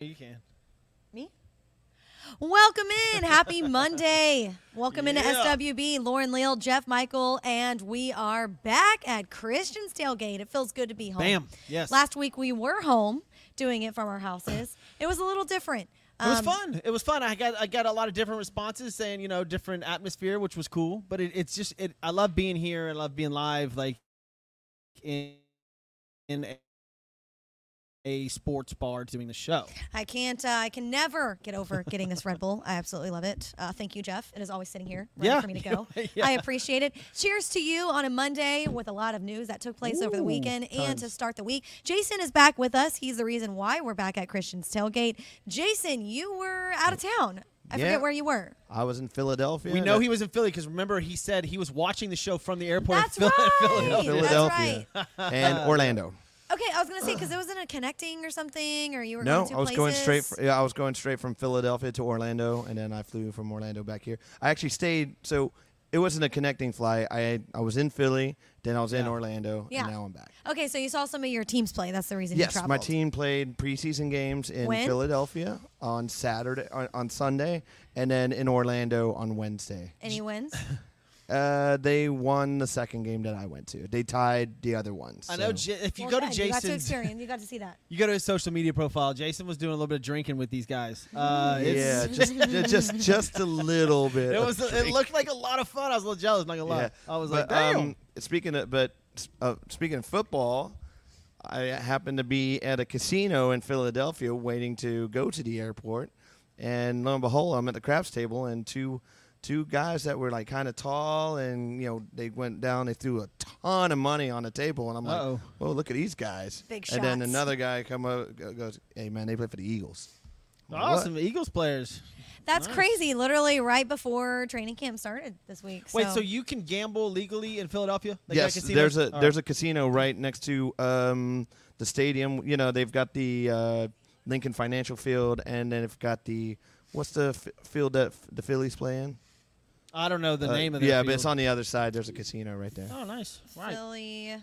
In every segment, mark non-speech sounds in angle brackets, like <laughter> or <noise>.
You can. Me? Welcome in. Happy Monday. Welcome into Yeah. SWB. Lauren Leal, Jeff Michael, and we are back at Christian's Tailgate. It feels good to be home. Bam. Yes. Last week we were home doing it from our houses. It was a little different. It was Um, fun. It was fun. I got I got a lot of different responses saying you know different atmosphere, which was cool. But it, it's just it. I love being here. I love being live, like in in a, a sports bar doing the show. I can't. Uh, I can never get over getting this Red Bull. I absolutely love it. Uh, thank you, Jeff. It is always sitting here ready Yeah. for me to <laughs> go. Yeah. I appreciate it. Cheers to you on a Monday with a lot of news that took place over the Ooh, weekend and to start the week. Jason is back with us. He's the reason why we're back at Christian's Tailgate. Jason, you were out of town. I Yeah. forget where you were. I was in Philadelphia. We know That- he was in Philly because remember he said he was watching the show from the airport. That's in Phil- <laughs> right. Philadelphia. Philadelphia That's and <laughs> Orlando. Okay, I was gonna say because it wasn't a connecting or something, or you were No, going to I was going straight. fr- yeah, I was going straight from Philadelphia to Orlando, and then I flew from Orlando back here. I actually stayed. So it wasn't a connecting flight. I I was in Philly, then I was in Orlando, Yeah. and now I'm back. Okay, so you saw some of your teams play. That's the reason you Yes, traveled. my team played preseason games in When? Philadelphia on Saturday, on, on Sunday, and then in Orlando on Wednesday. Any wins? <laughs> Uh, they won the second game that I went to. They tied the other ones. I know. J- if you Well, go to good. You got to Jason's, experience. You got to see that. <laughs> you go to his social media profile. Jason was doing a little bit of drinking with these guys. Uh, it's- yeah, just <laughs> ju- just just a little bit. It of was. It drink. looked like a lot of fun. I was a little jealous. Not gonna lie. Yeah. I was But, like, damn. um, speaking of, but uh, speaking of football, I happened to be at a casino in Philadelphia waiting to go to the airport, and lo and behold, I'm at the craps table, and two two guys that were like kind of tall, and you know they went down, they threw a ton of money on the table, and I'm like, Uh-oh. "Whoa, look at these guys!" Big and then shots. another guy come up goes, "Hey man, they play for the Eagles." I'm like, oh, "What?" Eagles players. That's Nice. crazy. Literally right before training camp started this week. Wait, so you can gamble legally in Philadelphia? They got yes, casinos? there's a All there's right. a casino right next to um, the stadium. You know, they've got the uh, Lincoln Financial Field, and then they've got the what's the f- field that f- the Phillies play in? I don't know the Uh, name of that. yeah, field. but it's on the other side. There's a casino right there. Oh, nice. Right. Philly.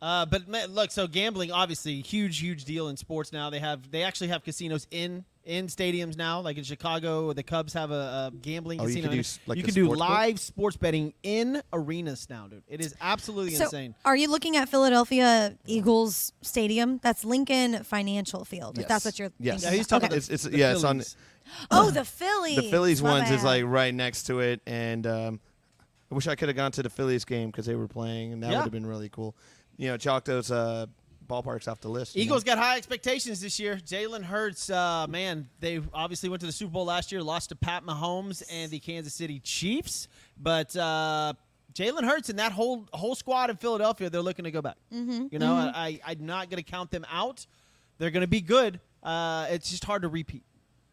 Uh, but man, look, so gambling obviously huge, huge deal in sports now. They have they actually have casinos in in stadiums now. Like in Chicago, the Cubs have a, a gambling Oh, you casino. can do in s- like you a can do sports book? live sports betting in arenas now, dude. It is absolutely So, insane. are you looking at Philadelphia Eagles Stadium? That's Lincoln Financial Field. If that's Yes. what you're Yes. thinking. Yeah, he's of. talking Okay. about It's, it's the yeah, it's on Phillies. Oh, the Phillies. the Phillies My ones is like right next to it, and um, I wish I could have gone to the Phillies game because they were playing, and that Yeah. would have been really cool. You know, chalk those uh, ballparks off the list. you know? Eagles got high expectations this year. Jalen Hurts, uh, man, they obviously went to the Super Bowl last year, lost to Pat Mahomes and the Kansas City Chiefs. But uh, Jalen Hurts and that whole whole squad in Philadelphia, they're looking to go back. Mm-hmm, you know, I, I'm not going to count them out. They're going to be good. Uh, it's just hard to repeat.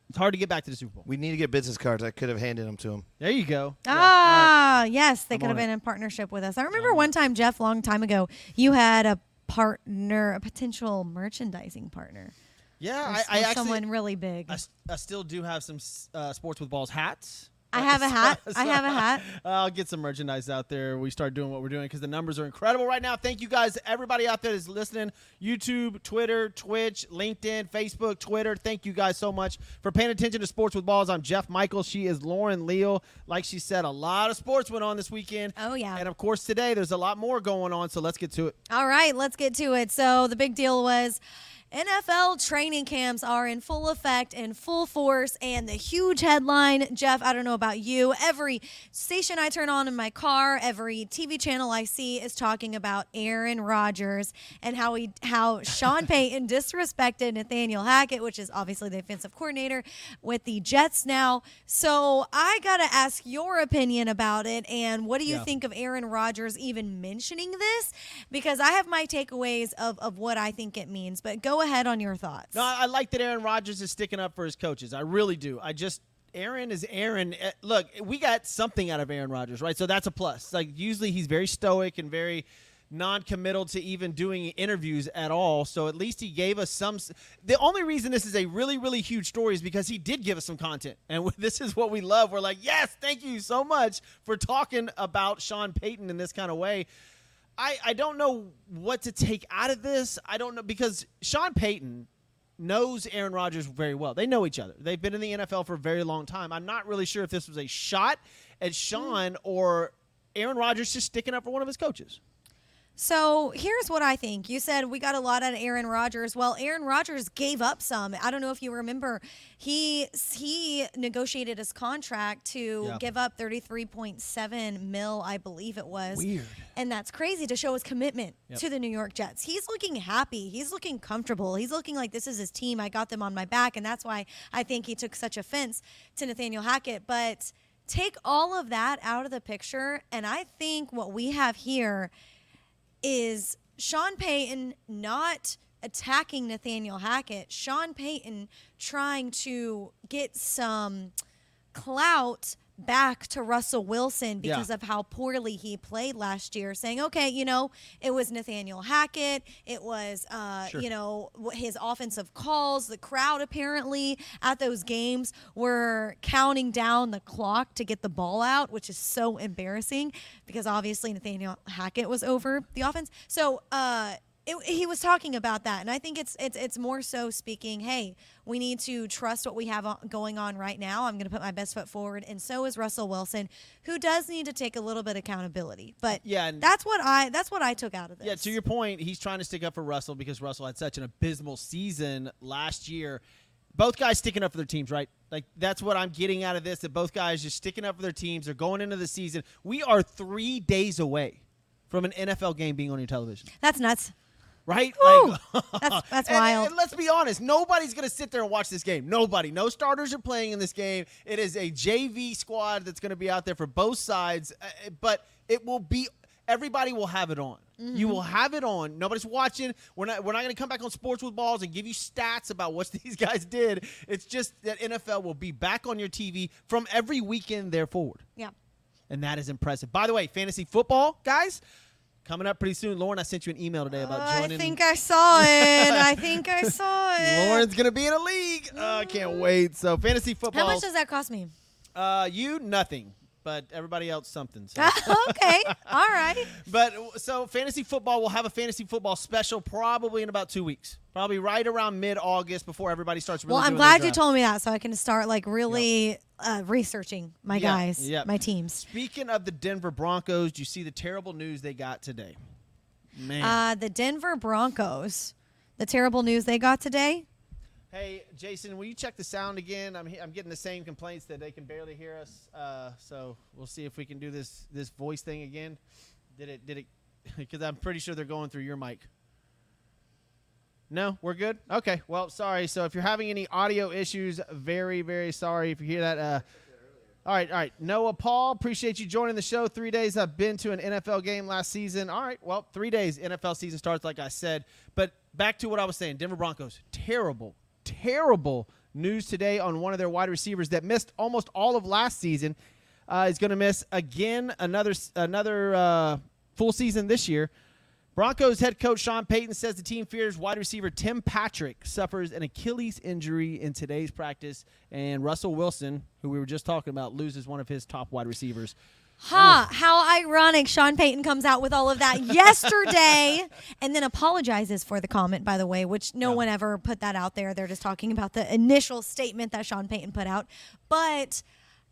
It's hard to get back to the Super Bowl. We need to get business cards. I could have handed them to him. There you go. Yeah, Ah, yes, they I'm could have on it. been in partnership with us. I remember one time, Jeff, long time ago, you had a partner, a potential merchandising partner. Yeah, Or I, s- I or actually, someone really big. I still do have some uh, sports with balls hats. I have a hat. I have a hat. I'll get some merchandise out there. We start doing what we're doing because the numbers are incredible right now. Thank you guys, everybody out there that's listening. YouTube, Twitter, Twitch, LinkedIn, Facebook, Twitter. Thank you guys so much for paying attention to Sports with Balls. I'm Jeff Michael. She is Lauren Leal. Like she said, a lot of sports went on this weekend. Oh, yeah. And of course, today there's a lot more going on. So let's get to it. All right, let's get to it. So the big deal was NFL training camps are in full effect and full force. And the huge headline, Jeff, I don't know about you, every station I turn on in my car, every TV channel I see is talking about Aaron Rodgers and how he how Sean Payton disrespected Nathaniel Hackett, which is obviously the offensive coordinator with the Jets now. So I gotta ask your opinion about it and what do you Yeah. think of Aaron Rodgers even mentioning this? Because I have my takeaways of, of what I think it means, but go ahead on your thoughts. No, I like that Aaron Rodgers is sticking up for his coaches. I really do. I just Aaron is Aaron. Eh, Look, we got something out of Aaron Rodgers, right? So that's a plus. Like usually he's very stoic and very non-committal to even doing interviews at all. So at least he gave us some. The only reason this is a really really huge story is because he did give us some content, <laughs> and this is what we love. We're like, yes, thank you so much for talking about Sean Payton in this kind of way. I, I don't know what to take out of this. I don't know because Sean Payton knows Aaron Rodgers very well. They know each other. They've been in the NFL for a very long time. I'm not really sure if this was a shot at Sean or Aaron Rodgers just sticking up for one of his coaches. So here's what I think. You said we got a lot out of Aaron Rodgers. Well, Aaron Rodgers gave up some. I don't know if you remember. He he negotiated his contract to Yeah. give up 33.7 mil, I believe it was. Weird. And that's crazy to show his commitment Yep. to the New York Jets. He's looking happy. He's looking comfortable. He's looking like this is his team. I got them on my back, and that's why I think he took such offense to Nathaniel Hackett. But take all of that out of the picture, and I think what we have here is Sean Payton not attacking Nathaniel Hackett, Sean Payton trying to get some clout back to Russell Wilson Yeah. because of how poorly he played last year, saying, okay, you know, it was Nathaniel Hackett, it was, uh, Sure. you know, his offensive calls. The crowd apparently at those games were counting down the clock to get the ball out, which is so embarrassing because obviously Nathaniel Hackett was over the offense. So, uh, it, he was talking about that, and I think it's it's it's more so speaking. Hey, we need to trust what we have on, going on right now. I'm going to put my best foot forward, and so is Russell Wilson, who does need to take a little bit of accountability. But uh, Yeah, and- that's what I that's what I took out of this. Yeah, to your point, he's trying to stick up for Russell because Russell had such an abysmal season last year. Both guys sticking up for their teams, right? Like that's what I'm getting out of this. That both guys just sticking up for their teams. They're going into the season. We are three days away from an NFL game being on your television, that's nuts. Right? Woo! Like, That's that's <laughs> and- wild. And let's be honest, nobody's going to sit there and watch this game. Nobody. No starters are playing in this game. It is a JV squad that's going to be out there for both sides, uh, but it will be everybody will have it on. Mm-hmm. You will have it on. Nobody's watching. We're not we're not going to come back on sports with balls and give you stats about what <laughs> these guys did. It's just that NFL will be back on your TV from every weekend there forward. yeah. And that is impressive. By the way, fantasy football, guys, coming up pretty soon. Lauren, I sent you an email today about I joining I think I saw it. I think I saw <laughs> it. Lauren's gonna be in a league. Uh, I can't wait. So fantasy football. How much does that cost me? uh, you nothing, but everybody else something. So. <laughs> okay. All right. <laughs> but so fantasy football will have a fantasy football special probably in about two weeks. Probably right around mid August before everybody starts. Really Well, I'm glad you told me that so I can start like really uh, researching my Yeah, guys, yeah. my teams. Speaking of the Denver Broncos, do you see the terrible news they got today? Man. Uh, the Denver Broncos, the terrible news they got today. Hey, Jason, will you check the sound again? I'm, he- I'm getting the same complaints that they can barely hear us. Uh, so we'll see if we can do this this voice thing again. Did it? Did it? <laughs> Because I'm pretty sure they're going through your mic. No, we're good. Okay. Well, sorry. So if you're having any audio issues, very very sorry if you hear that. Uh, all right, all right. Noah Paul, appreciate you joining the show. Three days I've been to an NFL game last season. All right, well, three days NFL season starts, like I said. But back to what I was saying Denver Broncos, terrible, terrible news today on one of their wide receivers that missed almost all of last season. Uh, is going to miss again another another uh, full season this year. Broncos head coach Sean Payton says the team fears wide receiver Tim Patrick suffers an Achilles injury in today's practice, and Russell Wilson, who we were just talking about, loses one of his top wide receivers. Huh, how ironic Sean Payton comes out with all of that <laughs> yesterday and then apologizes for the comment, by the way, which no Yeah. one ever put that out there. They're just talking about the initial statement that Sean Payton put out. But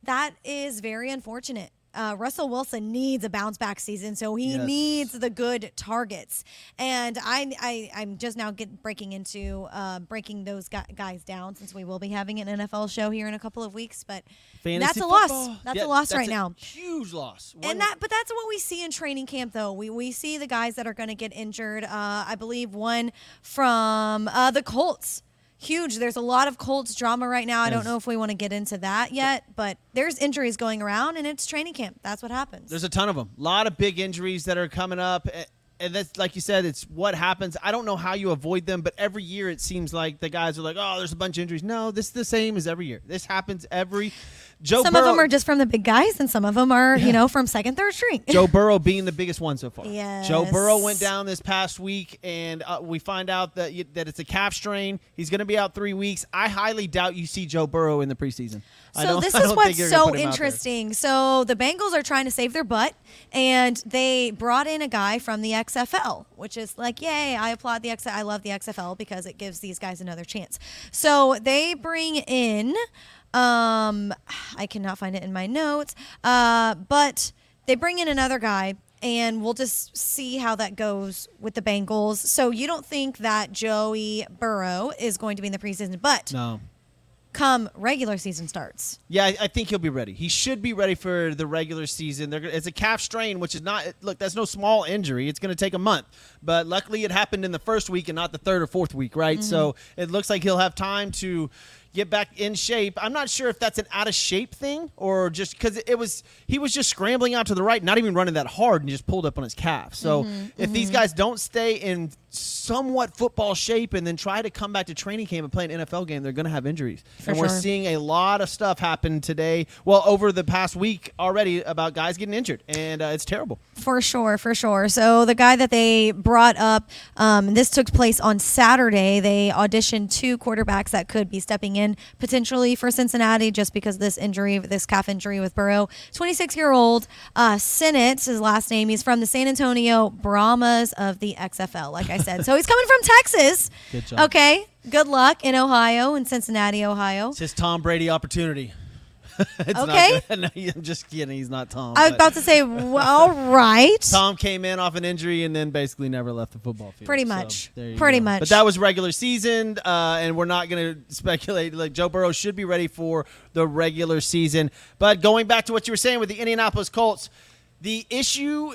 that is very unfortunate. Uh, Russell Wilson needs a bounce back season, so he Yes. needs the good targets. And I, I, I'm just now get, breaking into uh, breaking those guys down since we will be having an NFL show here in a couple of weeks. But Fantasy that's a football. loss. That's Yeah, a loss that's right a now. Huge loss. One- And that, but that's what we see in training camp, though. We we see the guys that are going to get injured. Uh, I believe one from uh, the Colts. Huge. There's a lot of Colts drama right now. I don't know if we want to get into that yet, but there's injuries going around, and it's training camp. That's what happens. There's a ton of them. A lot of big injuries that are coming up. And that's like you said, it's what happens. I don't know how you avoid them, but every year it seems like the guys are like, "Oh, there's a bunch of injuries." No, this is the same as every year. This happens every. Joe some Burrow, of them are just from the big guys, and some of them are, you know, from second, third string. Joe <laughs> Burrow being the biggest one so far. Yeah. Joe Burrow went down this past week, and uh, we find out that y- that it's a calf strain. He's going to be out three weeks. I highly doubt you see Joe Burrow in the preseason. So this <laughs> is what's think you're gonna so put him out there. interesting. So the Bengals are trying to save their butt, and they brought in a guy from the XFL, which is like, yay, I applaud the X I love the XFL because it gives these guys another chance. So they bring in um I cannot find it in my notes. Uh but they bring in another guy and we'll just see how that goes with the Bengals. So you don't think that Joey Burrow is going to be in the preseason, but No. come regular season starts. Yeah, I, I think he'll be ready. He should be ready for the regular season. They're, it's a calf strain, which is not look. That's no small injury. It's going to take a month, but luckily it happened in the first week and not the third or fourth week, right? So it looks like he'll have time to get back in shape. I'm not sure if that's an out of shape thing or just because it was he was just scrambling out to the right, not even running that hard, and just pulled up on his calf. So if these guys don't stay in somewhat football shape and then try to come back to training camp and play an NFL game, they're going to have injuries. For and we're sure. seeing a lot of stuff happen today. Well, over the past week already about guys getting injured, and uh, it's terrible. For sure, for sure. So the guy that they brought up, um, this took place on Saturday. They auditioned two quarterbacks that could be stepping in potentially for Cincinnati just because of this injury, this calf injury with Burrow. 26 year old uh, Sinnett, his last name. He's from the San Antonio Brahmas of the XFL, like I said. so he's coming from Texas. Good job. Okay. Good luck in Ohio, in Cincinnati, Ohio. It's his Tom Brady opportunity. <laughs> It's not Okay. <laughs> no, I'm just kidding. He's not Tom. I was but about to say, <laughs> well, all right. Tom came in off an injury and then basically never left the football field. Pretty So, much. you Pretty go. much. But that was regular season, uh, and we're not going to speculate. Like Joe Burrow should be ready for the regular season. But going back to what you were saying with the Indianapolis Colts, the issue.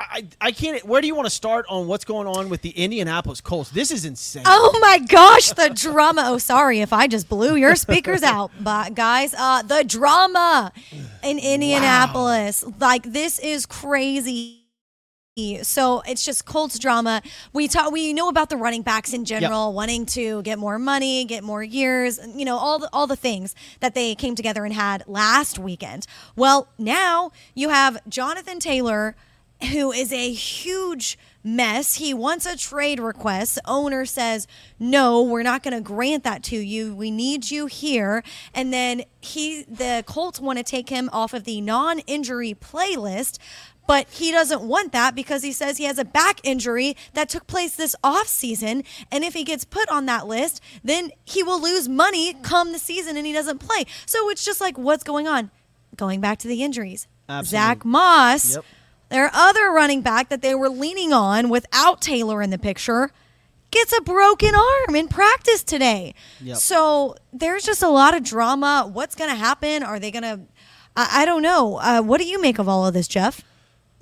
I, I can't. Where do you want to start on what's going on with the Indianapolis Colts? This is insane. Oh my gosh, the drama. Oh, sorry if I just blew your speakers <laughs> out. But guys, uh the drama in Indianapolis. Like this is crazy. So it's just Colts drama. We talk we know about the running backs in general wanting to get more money, get more years, you know, all the all the things that they came together and had last weekend. Well, now you have Jonathan Taylor who is a huge mess. He wants a trade request. Owner says, "No, we're not going to grant that to you. We need you here." And then he the Colts want to take him off of the non-injury playlist. But he doesn't want that because he says he has a back injury that took place this offseason. And if he gets put on that list, then he will lose money come the season and he doesn't play. So it's just like, what's going on? Going back to the injuries. Absolutely. Zach Moss Yep. Their other running back that they were leaning on without Taylor in the picture gets a broken arm in practice today. Yep. So there's just a lot of drama. What's going to happen? Are they going to? I, I don't know. Uh, what do you make of all of this, Jeff?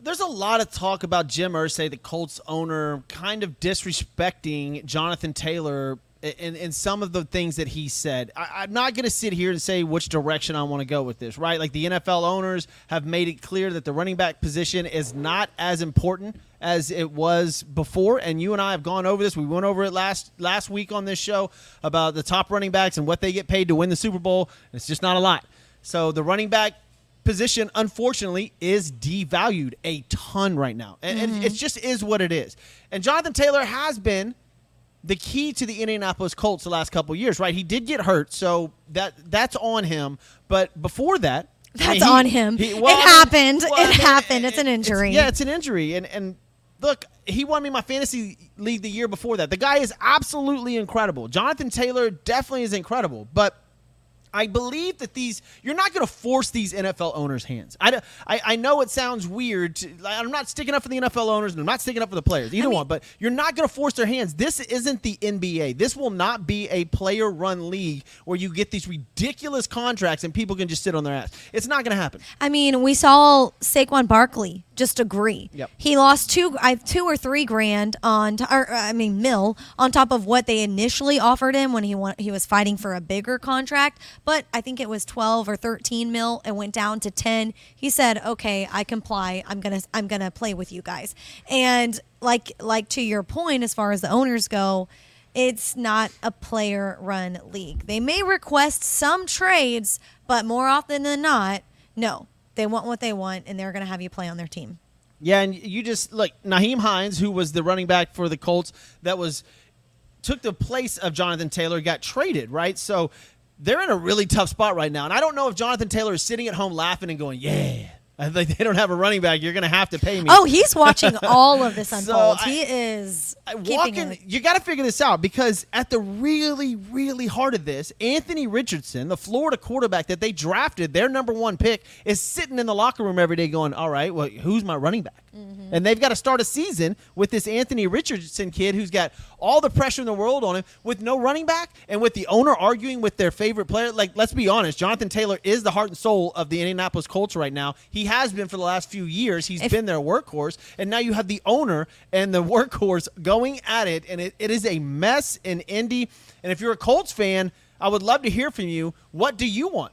There's a lot of talk about Jim Irsay, the Colts owner, kind of disrespecting Jonathan Taylor in, in some of the things that he said. I, I'm not going to sit here and say which direction I want to go with this, right? Like the NFL owners have made it clear that the running back position is not as important as it was before, and you and I have gone over this. We went over it last last week on this show about the top running backs and what they get paid to win the Super Bowl. It's just not a lot. So the running back position, unfortunately, is devalued a ton right now. And, and mm-hmm. it just is what it is. And Jonathan Taylor has been the key to the Indianapolis Colts the last couple of years, right? He did get hurt, so that that's on him. But before that, I That's mean, he- on him. he- It I mean- happened. It I mean, happened. It's an injury. yeah, it's an injury. And and look, he won me my fantasy league the year before that. The guy is absolutely incredible. Jonathan Taylor definitely is incredible, but I believe that these you're not going to force these NFL owners' hands. I, I, I know it sounds weird. To, I'm not sticking up for the NFL owners and I'm not sticking up for the players, either mean- one. But you're not going to force their hands. This isn't the NBA. This will not be a player-run league where you get these ridiculous contracts and people can just sit on their ass. It's not going to happen. I mean, we saw Saquon Barkley just agree. Yep. He lost two, I two or three grand on, t- or I mean, mil on top of what they initially offered him when he won, he was fighting for a bigger contract. But I think it was twelve or thirteen mil. It went down to ten. He said, "Okay, I comply. I'm gonna, I'm gonna play with you guys." And like, like to your point, as far as the owners go. It's not a player run league. They may request some trades, but more often than not, no. They want what they want, and they're going to have you play on their team. Yeah, and you just look Nyheim Hines, who was the running back for the Colts, that was took the place of Jonathan Taylor, got traded, right? So they're in a really tough spot right now, and I don't know if Jonathan Taylor is sitting at home laughing and going, "Yeah, <laughs> Think they don't have a running back. You're going to have to pay me. Oh, he's watching <laughs> all of this So unfold. I- he is I- walking, you got to figure this out because at the really, really heart of this, Anthony Richardson, the Florida quarterback that they drafted, their number one pick, is sitting in the locker room every day going, "All right, well, who's my running back?" Mm-hmm. And they've got to start a season with this Anthony Richardson kid who's got all the pressure in the world on him with no running back and with the owner arguing with their favorite player. Like, let's be honest, Jonathan Taylor is the heart and soul of the Indianapolis Colts right now. He has been for the last few years. He's If- been their workhorse, and now you have the owner and the <laughs> workhorse going at it, and it, it is a mess in Indy. And if you're a Colts fan, I would love to hear from you. What do you want?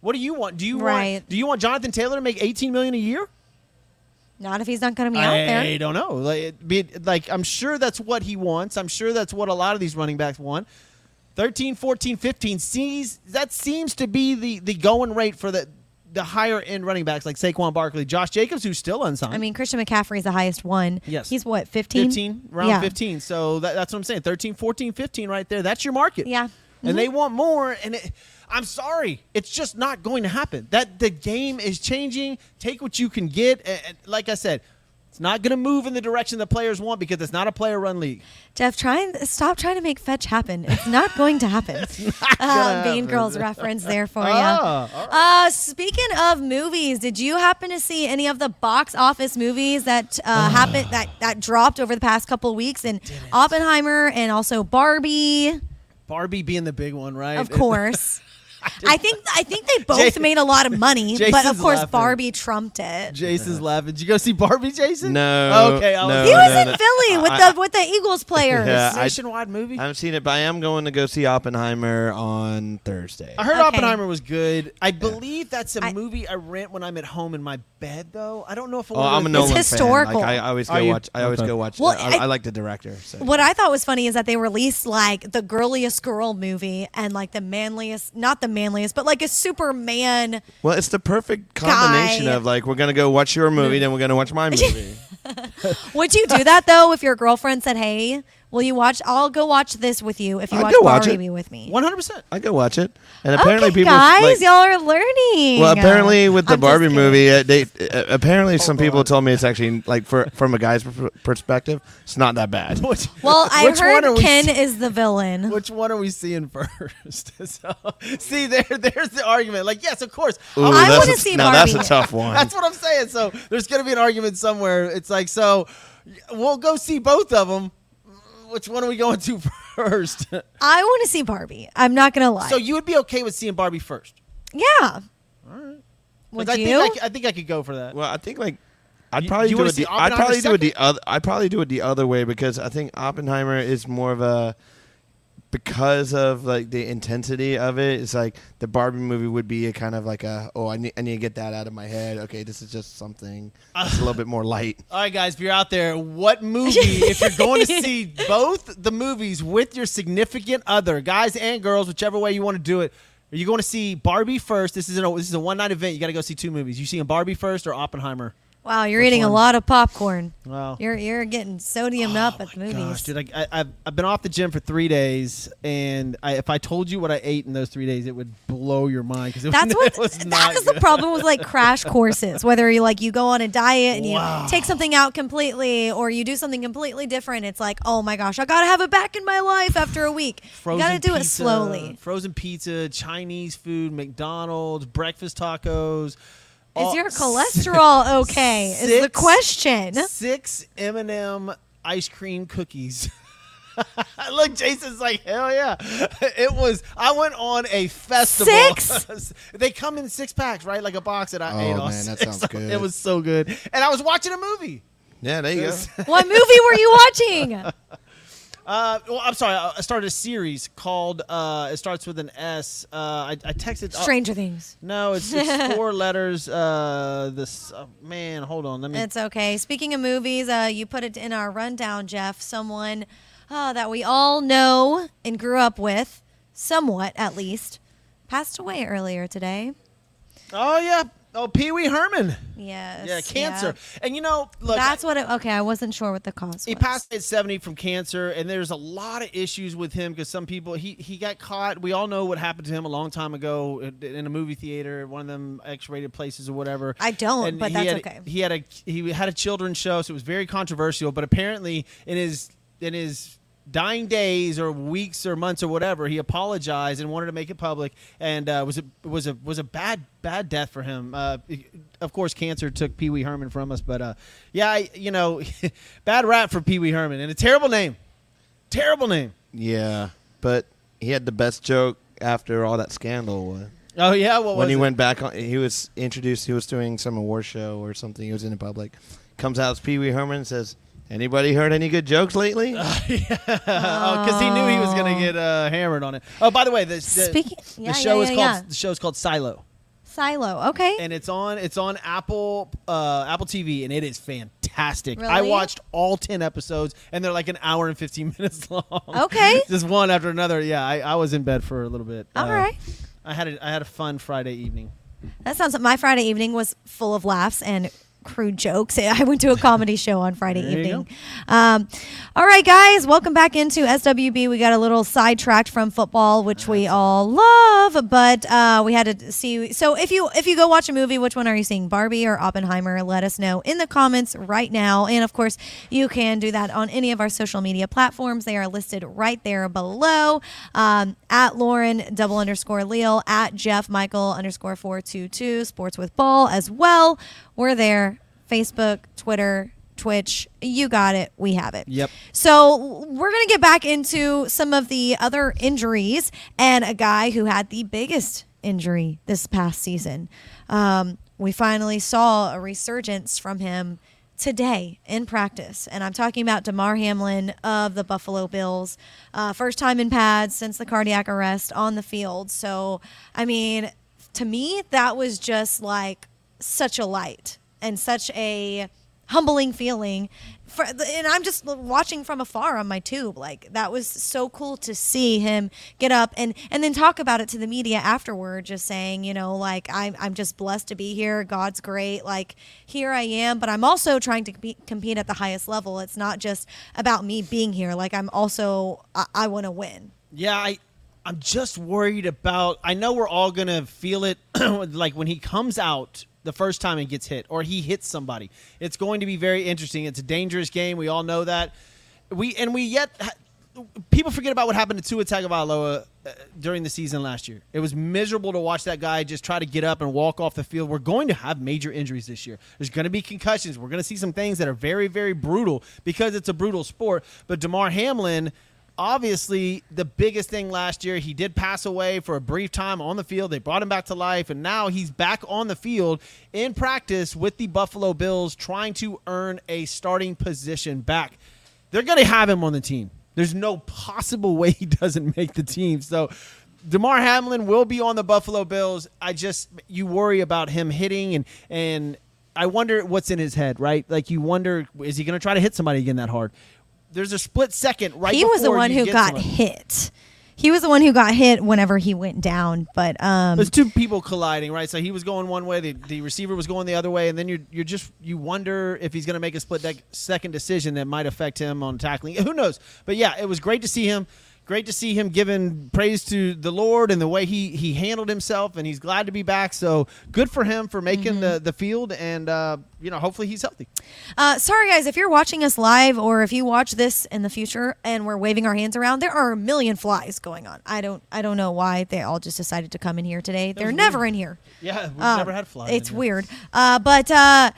What do you want? Do you Right. want? Do you want Jonathan Taylor to make 18 million a year? Not if he's not going to be out there. I don't know. Like, be, like I'm sure that's what he wants. I'm sure that's what a lot of these running backs want. 13, 14, 15 sees that seems to be the the going rate for the the higher end running backs like Saquon Barkley, Josh Jacobs, who's still unsigned. I mean, Christian McCaffrey is the highest one. Yes. He's what, 15? 15, round Yeah. 15. So that, that's what I'm saying. 13, 14, 15 right there. That's your market. Yeah. And they mm-hmm. want more. And it, I'm sorry, it's just not going to happen. That the game is changing. Take what you can get. And, and like I said, it's not going to move in the direction the players want because it's not a player-run league. Jeff, try and stop trying to make fetch happen. It's not going to happen. <laughs> uh, Girls reference there for you. Ah, all Uh, speaking of movies, did you happen to see any of the box office movies that uh, happened that that dropped over the past couple of weeks? And Oppenheimer and also Barbie, Barbie being the big one, right? of course. <laughs> <laughs> I think I think they both Jason- made a lot of money, but of Jason's course laughing. Barbie trumped it. Jason's laughing. Did you go see Barbie, Jason? No, Okay. I was, no, He was no, in no. Philly with I- the with the Eagles players. Yeah, I- nationwide movie. I haven't seen it, but I am going to go see Oppenheimer on Thursday. I heard Okay. Oppenheimer was good. I believe that's a I- movie I rent when I'm at home in my bed, though. I don't know if I Oh, wanna I'm a go- Nolan historical. fan. Like, I, I always Are go you? watch. I always Okay. go watch. Well, I, I- I like the director. So. What I thought was funny is that they released like the girliest girl movie and like the manliest, not the manliest, but like a Superman. Well, it's the perfect combination Guy. of like we're gonna go watch your movie, then we're gonna watch my <laughs> movie. Would you do that though if your girlfriend said, "Hey, will you watch? I'll go watch this with you if you I'd watch go watch it. Barbie with me." 100. percent I go watch it, and apparently okay, people guys, like, y'all are learning. Well, apparently with the I'm just Barbie kidding. movie, uh, they uh, apparently some people told me it's actually like for from a guy's per- perspective, it's not that bad. <laughs> Which, Well, I which one are heard we Ken see- is the villain. Which one are we seeing first? <laughs> so, see, there, there's the argument. Like, yes, of course. Ooh, I that's wanna a- see now that's a Barbie. tough one. That's what I'm saying. So there's going to be an argument somewhere. It's like, so we'll go see both of them. Which one are we going to <laughs> first? I want to see Barbie. I'm not gonna lie. so you would be okay with seeing Barbie first? yeah. All right. Would I you? Think I, c- I think I could go for that. Well, I think like I'd You- probably you do wanna it. see The, I'd Oppenheimer probably do it the other. I'd probably do it the other way because I think Oppenheimer is more of a because of like the intensity of it. It's like the Barbie movie would be a kind of like a oh I need I need to get that out of my head. Okay, this is just something. Uh, it's a little bit more light. <laughs> All right, guys, if you're out there, what movie, if you're going to <laughs> see both the movies with your significant other, guys and girls, whichever way you want to do it, are you going to see Barbie first? This is a this is a one night event. You got to go see two movies. You seeing Barbie first or Oppenheimer? Wow, you're Which eating one? a lot of popcorn. Wow. You're you're getting sodiumed oh up at the movies. Oh Gosh, dude, I, I, I've, I've been off the gym for three days, and I, if I told you what I ate in those three days, it would blow your mind because it, That's <laughs> what was not that's the problem with like crash courses. Whether you like you go on a diet and you take something out completely, or you do something completely different. It's like, oh my gosh, I gotta have it back in my life after a week. Frozen you gotta do it slowly. Frozen pizza, Chinese food, McDonald's, breakfast tacos. Is your cholesterol <laughs> okay? Is the question. Six M&M ice cream cookies. <laughs> Look, Jason's like, hell yeah! <laughs> It was. I went on a festival. Six? they come in six packs, right? Like a box that I Oh, ate. all man, that six. sounds good. It was so good, and I was watching a movie. Yeah, there you go. What movie were you watching? Uh, well, I'm sorry. I started a series called. Uh, it starts with an S. Uh, I, I texted. uh, Stranger Things. no, it's, it's <laughs> four letters. Uh, this uh, man. Hold on. Let me. It's okay. Speaking of movies, uh, you put it in our rundown, Jeff. Someone uh, that we all know and grew up with, somewhat at least, passed away earlier today. Oh yeah, Oh, Pee Wee Herman. Yes. Yeah, cancer. yeah. And you know, look, That's what it. Okay, I wasn't sure what the cause he passed at 70 from cancer, and there's a lot of issues with him because some people he he got caught. We all know what happened to him a long time ago in, a movie theater, one of them X-rated places or whatever. I don't, And but that's had, okay. He had a he had a children's show, so it was very controversial. But apparently, in his in his dying days or weeks or months or whatever, he apologized and wanted to make it public, and uh, was a was a was a bad bad death for him. Uh, of course, cancer took Pee Wee Herman from us, but uh, yeah, I, you know, <laughs> bad rap for Pee Wee Herman and a terrible name, terrible name. Yeah, but he had the best joke after all that scandal. Oh yeah, what when he it? went back on, he was introduced. He was doing some award show or something. He was in the public. Comes out as Pee Wee Herman and says, "Anybody heard any good jokes lately?" <laughs> oh, because he knew he was gonna get uh, hammered on it. Oh, by the way, this the, Speaking. the show yeah, is yeah, called the show is called Silo. Silo. Okay. and it's on it's on Apple uh, Apple TV, and it is fantastic. I watched all ten episodes, and they're like an hour and fifteen <laughs> minutes long. Okay. <laughs> just one after another. Yeah, I, I was in bed for a little bit. All Uh, right. I had a, I had a fun Friday evening. That sounds. My Friday evening was full of laughs and crude jokes. <laughs> I went to a comedy show on Friday There evening. Um, all right, guys, welcome back into SWB. We got a little sidetracked from football, which we all love, but uh, we had to see. So if you if you go watch a movie, which one are you seeing, Barbie or Oppenheimer? Let us know in the comments right now. And of course, you can do that on any of our social media platforms. They are listed right there below. Um, at Lauren double underscore Leal at Jeff Michael underscore four two two Sports with Ball as well. We're there. Facebook, Twitter, Twitch. You got it. We have it. Yep. So we're going to get back into some of the other injuries and a guy who had the biggest injury this past season. Um, we finally saw a resurgence from him today in practice. And I'm talking about Damar Hamlin of the Buffalo Bills. Uh, first time in pads since the cardiac arrest on the field. So, I mean, to me, that was just like such a light and such a humbling feeling for and I'm just watching from afar on my tube like that was so cool to see him get up and and then talk about it to the media afterward just saying you know like I'm I'm just blessed to be here God's great like here I am but I'm also trying to compete at the highest level it's not just about me being here like I'm also I, I want to win Yeah, I I'm just worried about. I know we're all gonna feel it, <clears throat> like when he comes out the first time and gets hit, or he hits somebody. It's going to be very interesting. It's a dangerous game. We all know that. We and we yet people forget about what happened to Tua Tagovailoa uh, during the season last year. It was miserable to watch that guy just try to get up and walk off the field. We're going to have major injuries this year. There's going to be concussions. We're going to see some things that are very, very brutal because it's a brutal sport. But Damar Hamlin, obviously, the biggest thing last year, he did pass away for a brief time on the field. They brought him back to life, and now he's back on the field in practice with the Buffalo Bills, trying to earn a starting position back. They're going to have him on the team. There's no possible <laughs> way he doesn't make the team. So Damar Hamlin will be on the Buffalo Bills. I just you worry about him hitting and and I wonder what's in his head, right? Like you wonder is he going to try to hit somebody again that hard? There's a split second right he was the one who got hit he was the one who got hit whenever he went down but um There's two people colliding, right? So he was going one way, the, the receiver was going the other way, and then you're you're just you wonder if he's going to make a split dec- second decision that might affect him on tackling. <laughs> Who knows? But yeah, it was great to see him. Great to see him giving praise to the Lord and the way he he handled himself, and he's glad to be back. So good for him for making Mm-hmm. the the field, and uh, you know hopefully he's healthy. Uh, sorry, guys, if you're watching us live or if you watch this in the future and we're waving our hands around, there are a million flies going on. I don't, I don't know why they all just decided to come in here today. They're was never in here. Yeah, we've Uh, never had flies. It's weird. Uh, but uh,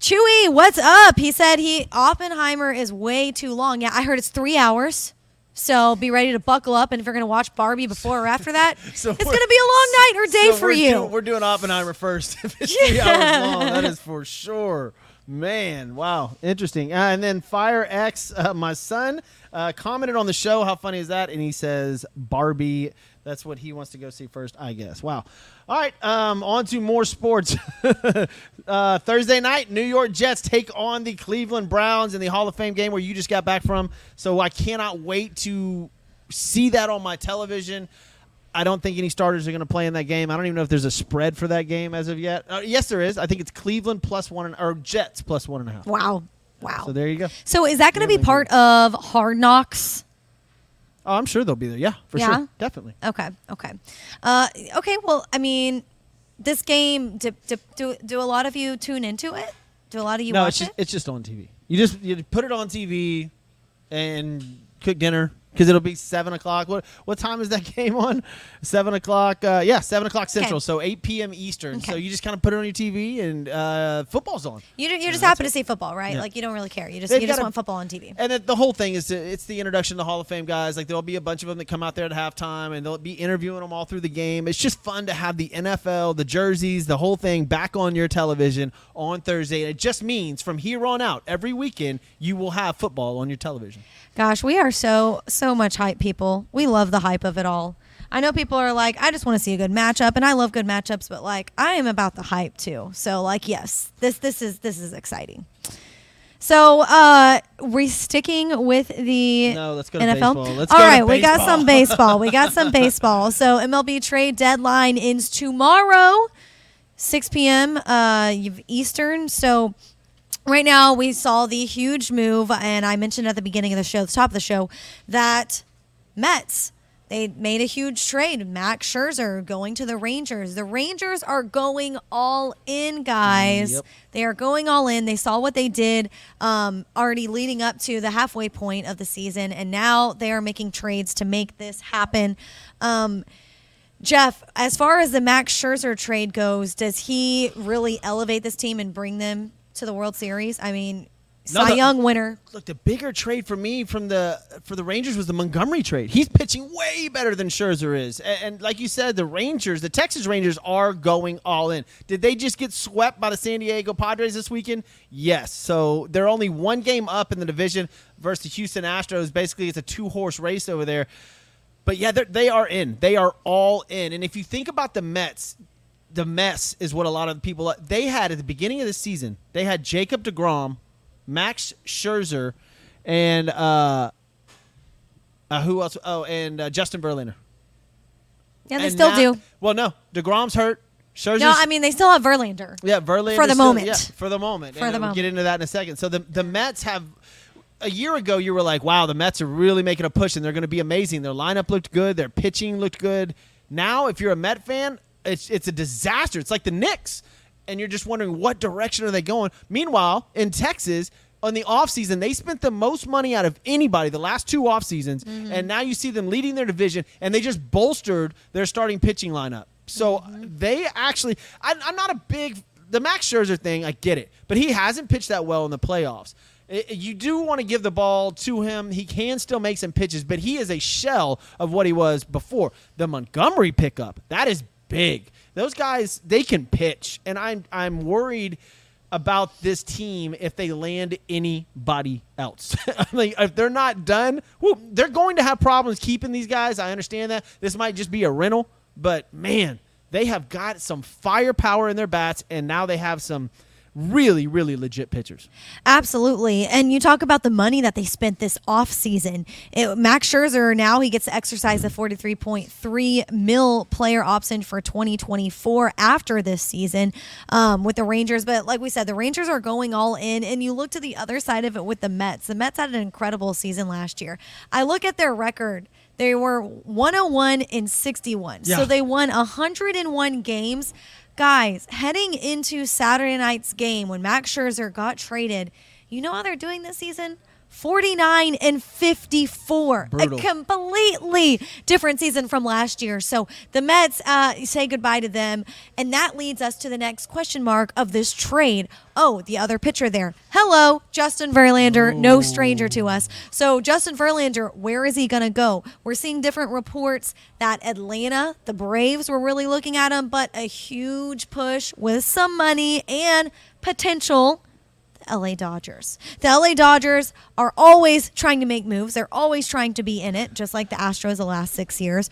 Chewy, what's up? He said he Oppenheimer is way too long. Yeah, I heard it's three hours. So be ready to buckle up, and if you're going to watch Barbie before or after that, <laughs> So it's going to be a long night or day So for you. do- we're doing Oppenheimer first. <laughs> If it's three hours long, that is for sure. Man, wow, interesting. Uh, and then Fire X, uh, my son, uh, commented on the show. How funny is that? And he says Barbie. That's what he wants to go see first, I guess. Wow. All right, um, on to more sports. <laughs> uh, Thursday night, New York Jets take on the Cleveland Browns in the Hall of Fame game where you just got back from. So I cannot wait to see that on my television. I don't think any starters are going to play in that game. I don't even know if there's a spread for that game as of yet. Uh, yes, there is. I think it's Cleveland plus one and, or Jets plus one and a half. Wow. Wow. So there you go. So is that going to be part of Hard Knocks? Oh, I'm sure they'll be there. Yeah, for Yeah? sure, definitely. Okay. Okay. Uh, okay. Well, I mean, this game. Do, do, do, do a lot of you tune into it? Do a lot of you watch it? no, watch it's just it? it's just on TV. You just you put it on TV and cook dinner because it'll be seven o'clock. What what time is that <laughs> game on? Seven o'clock. Uh, yeah, seven o'clock central. So eight p.m. Eastern. So you just kind of put it on your TV and uh, football's on. You, you're just that's happy to see football, right? Yeah. Like you don't really care. You just They've you just a- want football on TV. And the whole thing is to, it's the introduction to the Hall of Fame guys. Like there'll be a bunch of them that come out there at halftime, and they'll be interviewing them all through the game. It's just fun to have the NFL, the jerseys, the whole thing back on your television on Thursday. And it just means from here on out, every weekend you will have football on your television. Gosh, we are so so much hype people. We love the hype of it all. I know people are like, I just want to see a good matchup, and I love good matchups, but like, I am about the hype too. So like, yes, this this is this is exciting. So uh we're sticking with the No, let's go to NFL. baseball. Let's All go right, we got some baseball. We got some <laughs> baseball. So MLB trade deadline ends tomorrow, 6 p.m. Uh, Eastern. So right now we saw the huge move, and I mentioned at the beginning of the show, the top of the show, that Mets. They made a huge trade. Max Scherzer going to the Rangers. The Rangers are going all in, guys. Yep. They are going all in. They saw what they did um, already leading up to the halfway point of the season, and now they are making trades to make this happen. Um, Jeff, as far as the Max Scherzer trade goes, does he really elevate this team and bring them to the World Series? I mean, No, Cy the- Young winner. Look, the bigger trade for me from the for the Rangers was the Montgomery trade. He's pitching way better than Scherzer is, and, and like you said, the Rangers, the Texas Rangers, are going all in. Did they just get swept by the San Diego Padres this weekend? Yes. So they're only one game up in the division versus the Houston Astros. Basically, it's a two horse race over there. But yeah, they are in. They are all in. And if you think about the Mets, the mess is what a lot of the people they had at the beginning of the season. They had Jacob Degrom, Max Scherzer, and uh, uh who else? Oh, and uh, Justin Verlander. Yeah, they And still now- do. Well, no, Degrom's hurt. Scherzer's No, I mean they still have Verlander. yeah, Verlander For the still- moment. Yeah, for the moment. For and the we'll get into that in a second. So the the Mets have a year ago you were like, wow, the Mets are really making a push and they're going to be amazing. Their lineup looked good, their pitching looked good. Now, if you're a Met fan, it's it's a disaster. It's like the Knicks, and you're just wondering what direction are they going. Meanwhile, in Texas. On the offseason, they spent the most money out of anybody the last two off seasons, mm-hmm. and now you see them leading their division, and they just bolstered their starting pitching lineup. So mm-hmm. uh, they actually, I, I'm not a big the Max Scherzer thing. I get it, but he hasn't pitched that well in the playoffs. You do want to give the ball to him. He can still make some pitches, but he is a shell of what he was before. The Montgomery pickup that is big. Those guys they can pitch, and I'm I'm worried about this team if they land anybody else. <laughs> I mean, if they're not done, whew, they're going to have problems keeping these guys. I understand that. This might just be a rental, but man, they have got some firepower in their bats, and now they have some really, really legit pitchers. Absolutely. And you talk about the money that they spent this offseason. It, Max Scherzer now he gets to exercise the 43.3 mil player option for 2024 after this season um, with the Rangers. But like we said, the Rangers are going all in. And you look to the other side of it with the Mets. The Mets had an incredible season last year. I look at their record. They were 101 and 61. Yeah. So they won 101 games. Guys, heading into Saturday night's game when Max Scherzer got traded, you know how they're doing this season? 49 and 54. Brutal. A completely different season from last year. So the Mets uh, say goodbye to them. And that leads us to the next question mark of this trade. Oh, the other pitcher there. Hello, Justin Verlander, no stranger to us. So, Justin Verlander, where is he going to go? We're seeing different reports that Atlanta, the Braves, were really looking at him, but a huge push with some money and potential LA Dodgers. The LA Dodgers are always trying to make moves. They're always trying to be in it, just like the Astros the last six years.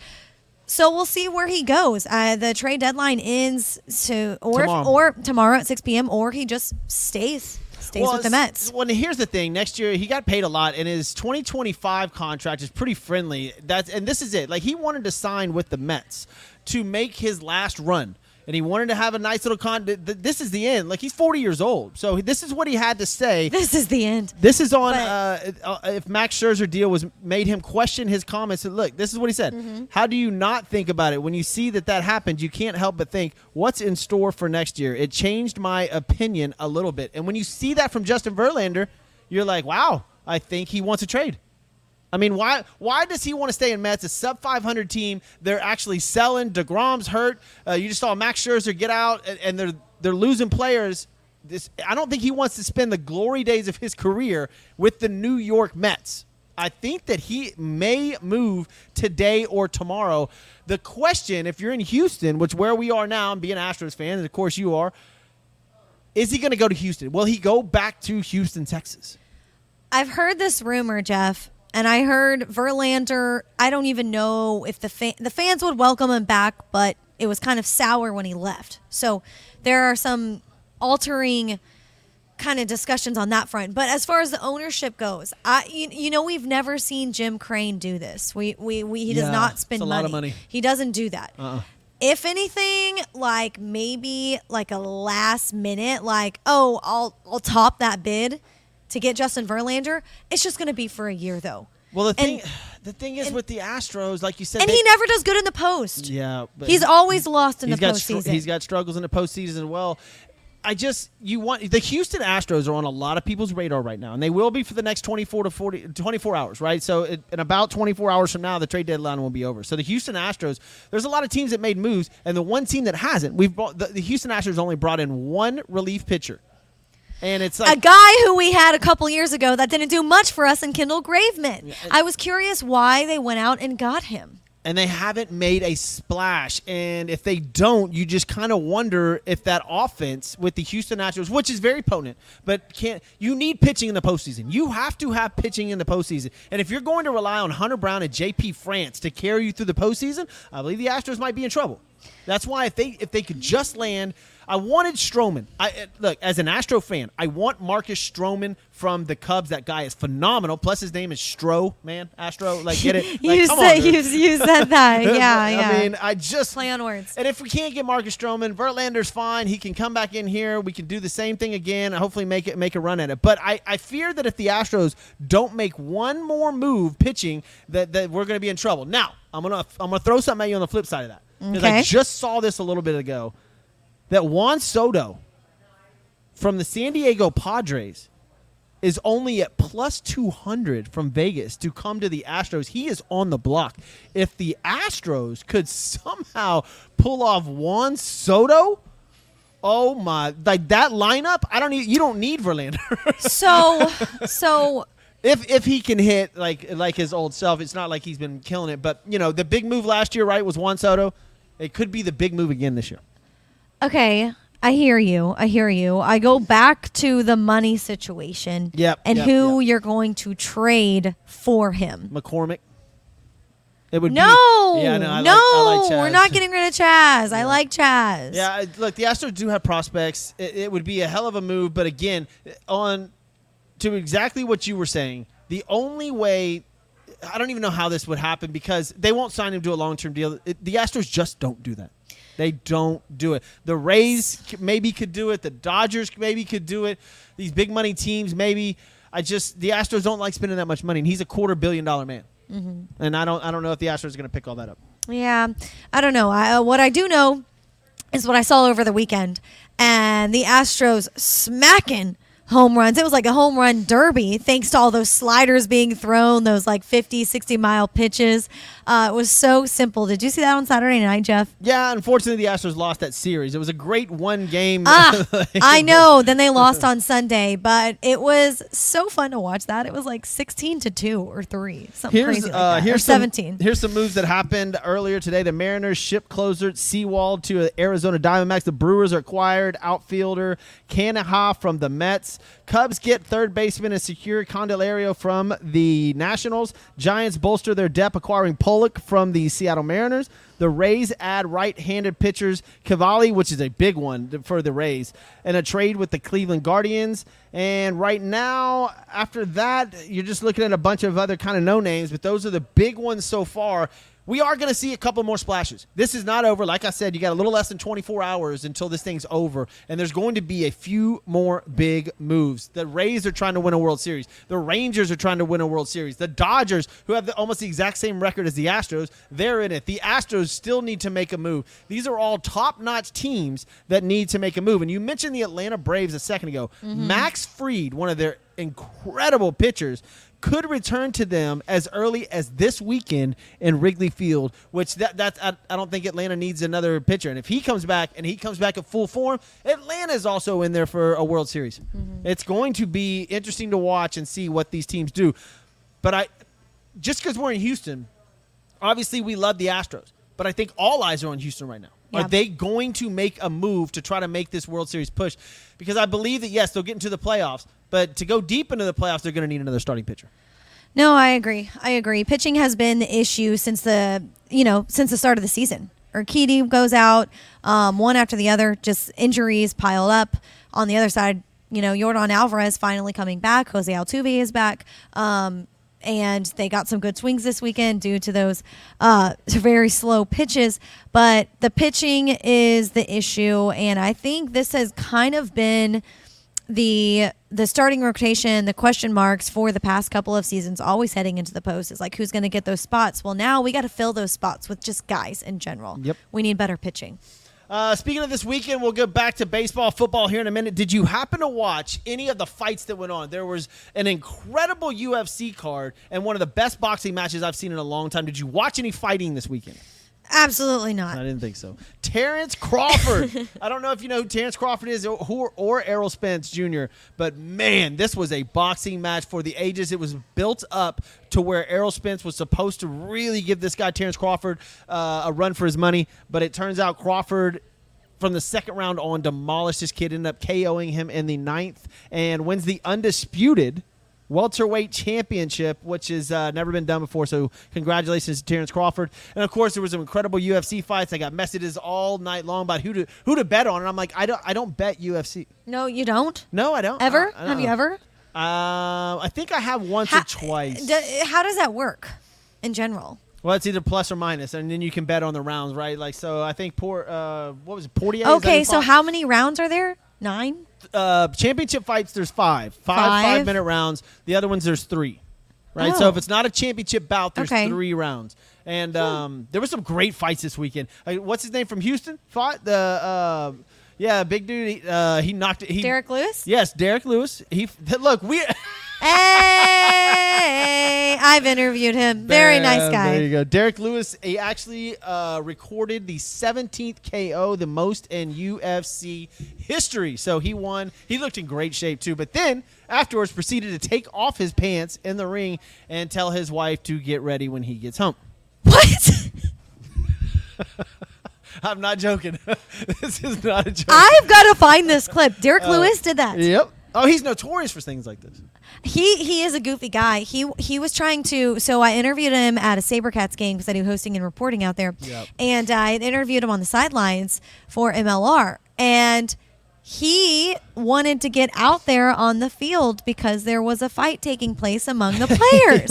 So we'll see where he goes. Uh, the trade deadline ends to or if, Tomorrow. or tomorrow at 6 p.m. or he just stays. stays Well, with the Mets. Well, here's the thing. Next year, he got paid a lot, and his 2025 contract is pretty friendly. That's and this is it. Like he wanted to sign with the Mets to make his last run, and he wanted to have a nice little con. th- th- This is the end. Like he's 40 years old, so this is what he had to say. This is the end. This is on uh, uh, if Max Scherzer deal was made him question his comments. And look, this is what he said. Mm-hmm. How do you not think about it when you see that that happened? You can't help but think, what's in store for next year? It changed my opinion a little bit. And when you see that from Justin Verlander, you're like, wow, I think he wants a trade. I mean, why why does he want to stay in Mets? A sub 500 team. They're actually selling. Degrom's hurt. Uh, you just saw Max Scherzer get out, and, and they're they're losing players. This I don't think he wants to spend the glory days of his career with the New York Mets. I think that he may move today or tomorrow. The question, if you're in Houston, which where we are now, and being an Astros fan, and of course you are, is he going to go to Houston? Will he go back to Houston, Texas? I've heard this rumor, Jeff, and I heard Verlander. I don't even know if the fan, the fans would welcome him back, but it was kind of sour when he left. So there are some altering kind of discussions on that front. But as far as the ownership goes, I you, you know we've never seen Jim Crane do this. We we, we he does Yeah, not spend a lot of money. He doesn't do that. Uh-uh. If anything, like maybe like a last minute, like oh, I'll I'll top that bid to get Justin Verlander. It's just going to be for a year though. Well, the And- thing, <sighs> the thing is and- with the Astros, like you said, And they- he never does good in the post. Yeah, but He's always lost in the got str- postseason. he's got struggles in the postseason as well. I just you want the Houston Astros are on a lot of people's radar right now, and they will be for the next 24 to 40 24 hours, right? So it, in about 24 hours from now, the trade deadline will be over. So the Houston Astros, there's a lot of teams that made moves, and the one team that hasn't, we've brought, the, the Houston Astros only brought in one relief pitcher, and it's like a guy who we had a couple years ago that didn't do much for us in Kendall Graveman. I was curious why they went out and got him. and they haven't made a splash. And if they don't, you just kind of wonder if that offense with the Houston Astros, which is very potent, but can't you need pitching in the postseason? You have to have pitching in the postseason. And if you're going to rely on Hunter Brown and JP France to carry you through the postseason, I believe the Astros might be in trouble. That's why if they if they could just land. I wanted Stroman. I uh, look as an Astro fan. I want Marcus Stroman from the Cubs. That guy is phenomenal. Plus, his name is Stro, man. Astro, like get it? <laughs> Like, you said on, you, you said that. <laughs> Yeah, I yeah. I mean, I just Play on words. And if we can't get Marcus Stroman, Verlander's fine. He can come back in here. We can do the same thing again. and Hopefully, make it make a run at it. But I, I fear that if the Astros don't make one more move pitching, that, that we're going to be in trouble. Now, I'm gonna I'm gonna throw something at you on the flip side of that because I just saw this a little bit ago. That Juan Soto from the San Diego Padres is only at plus 200 from Vegas to come to the Astros. He is on the block. If the Astros could somehow pull off Juan Soto, oh my, like that lineup, I don't need you don't need Verlander. <laughs> So, so if if he can hit like like his old self, it's not like he's been killing it, but you know, the big move last year, right, was Juan Soto. It could be the big move again this year. Okay, I hear you. I hear you. I go back to the money situation. Yep, And yep, who yep. you're going to trade for him. McCormick. It would No, be Yeah, no, I no, like, I like we're not getting rid of Chaz. I like Chaz. Yeah, look, the Astros do have prospects. It, it would be a hell of a move, but again, on to exactly what you were saying, the only way I don't even know how this would happen because they won't sign him to a long-term deal. It, the Astros just don't do that. They don't do it. The Rays maybe could do it. The Dodgers maybe could do it. These big money teams maybe. I just the Astros don't like spending that much money, and he's a quarter billion dollar man. And I don't I don't know if the Astros are going to pick all that up. Yeah, I don't know. I, uh, what I do know is what I saw over the weekend, and the Astros smacking home runs. It was like a home run derby, thanks to all those sliders being thrown, those like 50, 60 mile pitches. Uh, it was so simple. Did you see that on Saturday night, Jeff? Yeah, unfortunately, the Astros lost that series. It was a great one game. Ah, <laughs> I know. Then they lost on Sunday, but it was so fun to watch that. It was like 16 to 2 or 3, something Here's crazy like uh, that. here's or some- 17. here's some moves that happened earlier today. The Mariners ship closer Sewald to the Arizona Diamondbacks. The Brewers acquired outfielder Canha from the Mets. Cubs get third baseman and secure Candelario from the Nationals. Giants bolster their depth, acquiring Pollock from the Seattle Mariners. The Rays add right-handed pitchers Civale, which is a big one for the Rays, and a trade with the Cleveland Guardians. And right now, after that, you're just looking at a bunch of other kind of no names, but those are the big ones so far we are going to see a couple more splashes. This is not over. Like I said, you got a little less than 24 hours until this thing's over, and there's going to be a few more big moves. The Rays are trying to win a World Series. The Rangers are trying to win a World Series. The Dodgers, who have the, almost the exact same record as the Astros, they're in it. The Astros still need to make a move. These are all top-notch teams that need to make a move. And you mentioned the Atlanta Braves a second ago. Mm-hmm. Max Fried, one of their incredible pitchers, could return to them as early as this weekend in Wrigley Field, which that that's I, I, don't think Atlanta needs another pitcher. And if he comes back and he comes back at full form, Atlanta is also in there for a World Series. Mm-hmm. It's going to be interesting to watch and see what these teams do. But I just because we're in Houston, obviously we love the Astros, but I think all eyes are on Houston right now. Yeah. Are they going to make a move to try to make this World Series push? Because I believe that yes, they'll get into the playoffs, but to go deep into the playoffs, they're going to need another starting pitcher. No, I agree. I agree. Pitching has been the issue since the you know since the start of the season. Urquidy goes out um, one after the other, just injuries pile up. On the other side, you know Yordan Alvarez finally coming back. Jose Altuve is back. Um, and they got some good swings this weekend due to those uh, very slow pitches. But the pitching is the issue, and I think this has kind of been the the starting rotation, the question marks for the past couple of seasons, always heading into the post is like who's going to get those spots. Well, now we got to fill those spots with just guys in general. Yep, we need better pitching. Uh, speaking of this weekend, we'll get back to baseball, football here in a minute. Did you happen to watch any of the fights that went on? There was an incredible UFC card and one of the best boxing matches I've seen in a long time. Did you watch any fighting this weekend? Absolutely not. I didn't think so. Terrence Crawford. <laughs> I don't know if you know who Terrence Crawford is or, or Errol Spence Jr., but man, this was a boxing match for the ages. It was built up to where Errol Spence was supposed to really give this guy, Terrence Crawford, uh, a run for his money, but it turns out Crawford from the second round on demolished this kid, ended up KOing him in the ninth, and wins the undisputed – welterweight championship, which has uh, never been done before. So congratulations to Terrence Crawford. And of course, there was some incredible UFC fights. I got messages all night long about who to who to bet on, and I'm like, I don't I don't bet UFC. No, you don't. No, I don't. Ever? I, I have you ever? Uh, I think I have once how, or twice. D- how does that work in general? Well, it's either plus or minus, and then you can bet on the rounds, right? Like, so I think poor, uh, what was it, Poirier? Okay, so how many rounds are there? Nine uh, championship fights, there's five. five, five, five minute rounds. The other ones, there's three. Right. Oh. So if it's not a championship bout, there's okay. three rounds. And um, there were some great fights this weekend. Like, what's his name from Houston? Fought the. Uh, yeah, big dude. Uh, he knocked it. He, Derrick Lewis. Yes, Derrick Lewis. He <laughs> look. We. <laughs> hey, I've interviewed him. Very nice guy. There you go. Derrick Lewis, he actually uh, recorded the 17th KO, the most in UFC history. So he won. He looked in great shape, too. But then afterwards proceeded to take off his pants in the ring and tell his wife to get ready when he gets home. What? <laughs> I'm not joking. <laughs> this is not a joke. I've got to find this clip. Derrick uh, Lewis did that. Yep. Oh, he's notorious for things like this. He he is a goofy guy. He he was trying to. So I interviewed him at a SaberCats game because I do hosting and reporting out there, yep. and I interviewed him on the sidelines for MLR, and he wanted to get out there on the field because there was a fight taking place among the <laughs> players.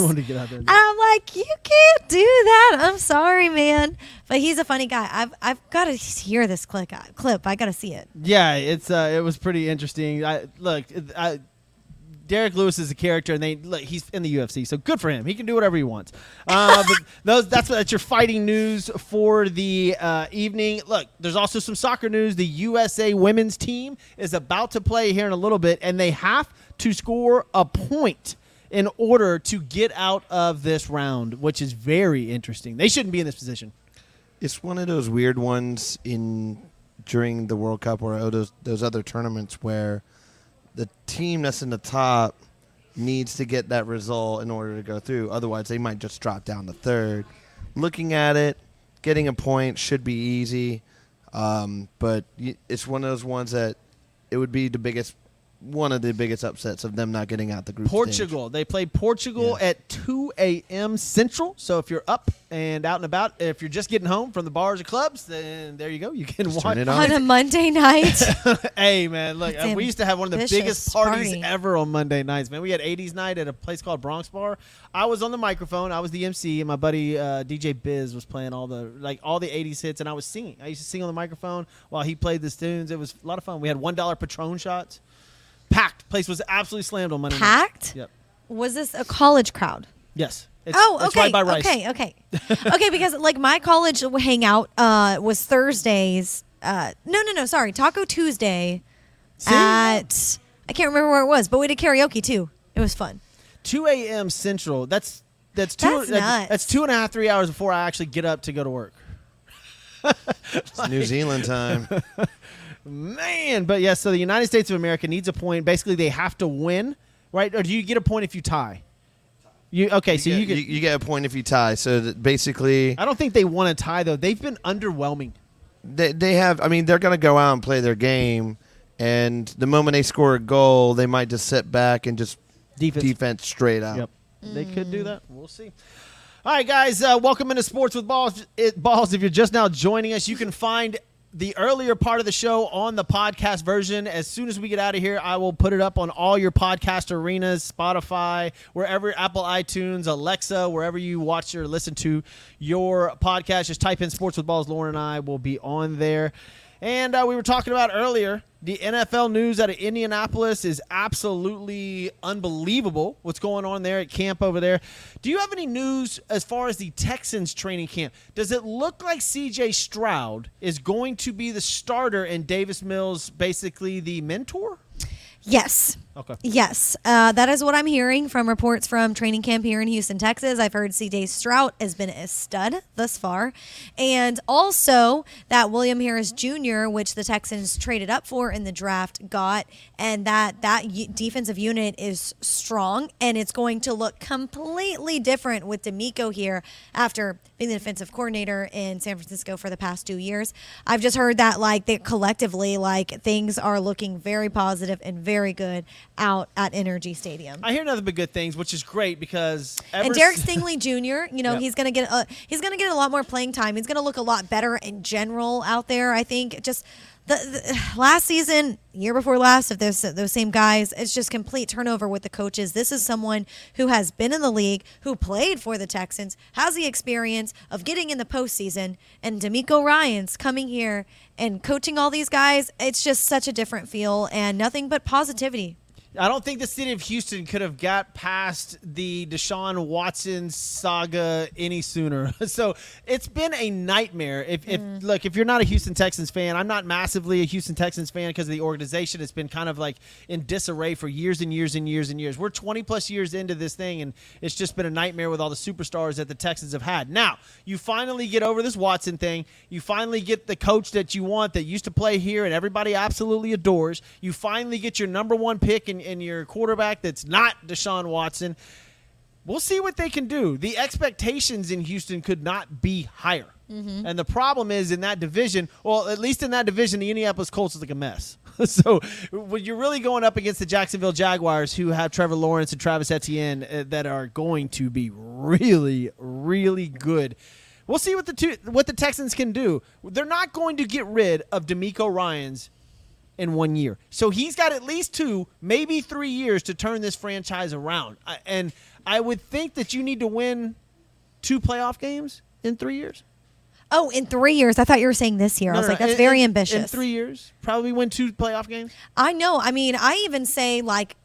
I'm like, you can't do that. I'm sorry, man. But he's a funny guy. I've I've got to hear this clip. Clip. I got to see it. Yeah, it's uh, it was pretty interesting. I look. I, Derrick Lewis is a character, and they look, he's in the UFC, so good for him. He can do whatever he wants. Uh, but <laughs> those that's that's your fighting news for the uh, evening. Look, there's also some soccer news. The USA women's team is about to play here in a little bit, and they have to score a point in order to get out of this round, which is very interesting. They shouldn't be in this position. It's one of those weird ones in during the World Cup or those those other tournaments where the team that's in the top needs to get that result in order to go through. Otherwise, they might just drop down to third. Looking at it, getting a point should be easy, um, but it's one of those ones that it would be the biggest one of the biggest upsets of them not getting out the group. stage. Portugal. They played Portugal Yeah. at 2 a.m. Central. So if you're up and out and about, if you're just getting home from the bars or clubs, then there you go. You can Just watch. turn it on. On a Monday night. <laughs> hey man, look, uh, we used to have one of the biggest parties party. ever on Monday nights. Man, we had 80s night at a place called Bronx Bar. I was on the microphone. I was the MC, and my buddy uh, DJ Biz was playing all the like all the 80s hits, and I was singing. I used to sing on the microphone while he played the tunes. It was a lot of fun. We had one dollar Patron shots. Packed. Place was absolutely slammed on Monday. nights. Packed? Yep. Was this a college crowd? Yes. It's, oh, it's okay. right by Rice. Okay, okay. <laughs> okay, because like my college hangout uh, was Thursdays. Uh, no, no, no. Sorry, Taco Tuesday See? at I can't remember where it was, but we did karaoke too. It was fun. 2 a.m. Central. That's that's two. That's nuts. that's two and a half, three hours before I actually get up to go to work. It's New Zealand time. <laughs> Man, but yes, so the United States of America needs a point. Basically, they have to win, right? Or do you get a point if you tie? You okay? You so get, you get. you, you get a point if you tie. So that basically, I don't think they want to tie though. They've been underwhelming. they, they have. I mean, they're going to go out and play their game, and the moment they score a goal, they might just sit back and just Defense. defense straight out. Yep. They could do that. We'll see. All right, guys. Uh, welcome into Sports with Balls. It, Balls. If you're just now joining us, you can find the earlier part of the show on the podcast version. As soon as we get out of here, I will put it up on all your podcast arenas, Spotify, wherever, Apple, iTunes, Alexa, wherever you watch or listen to your podcast. Just type in Sports with Balls. Lauren and I will be on there. And uh, we were talking about earlier the NFL news out of Indianapolis is absolutely unbelievable. What's going on there at camp over there? Do you have any news as far as the Texans training camp? Does it look like CJ Stroud is going to be the starter and Davis Mills basically the mentor? Yes. Okay. Yes, uh, that is what I'm hearing from reports from training camp here in Houston, Texas. I've heard CJ Stroud has been a stud thus far, and also that William Harris Jr., which the Texans traded up for in the draft, got, and that that defensive unit is strong, and it's going to look completely different with DeMeco here after being the defensive coordinator in San Francisco for the past two years. I've just heard that like they collectively like things are looking very positive and very good out at NRG Stadium. I hear nothing but good things, which is great because ever and Derek Stingley Jr., you know, <laughs> Yep. he's gonna get a, he's gonna get a lot more playing time. He's gonna look a lot better in general out there. I think just the, the <sighs> last season, year before last, if those those same guys, it's just complete turnover with the coaches. This is someone who has been in the league, who played for the Texans, has the experience of getting in the postseason, and DeMeco Ryans coming here and coaching all these guys. It's just such a different feel and nothing but positivity. I don't think the city of Houston could have got past the Deshaun Watson saga any sooner. <laughs> so it's been a nightmare. If, if mm. look, if you're not a Houston Texans fan, I'm not massively a Houston Texans fan because of the organization. It's been kind of like in disarray for years and years and years and years. We're 20 plus years into this thing, and it's just been a nightmare with all the superstars that the Texans have had. Now you finally get over this Watson thing. You finally get the coach that you want that used to play here and everybody absolutely adores. You finally get your number one pick and, and your quarterback that's not Deshaun Watson. We'll see what they can do. The expectations in Houston could not be higher. And the problem is in that division, well, at least in that division, the Indianapolis Colts is like a mess. <laughs> so when you're really going up against the Jacksonville Jaguars, who have Trevor Lawrence and Travis Etienne uh, that are going to be really, really good. We'll see what the two, what the Texans can do. They're not going to get rid of DeMeco Ryans in one year. So he's got at least two, maybe three years to turn this franchise around. And I would think that you need to win two playoff games in three years. Oh, in three years. I thought you were saying this year. I was no, like, that's In- very ambitious. In three years, probably win two playoff games. I know. I mean, I even say like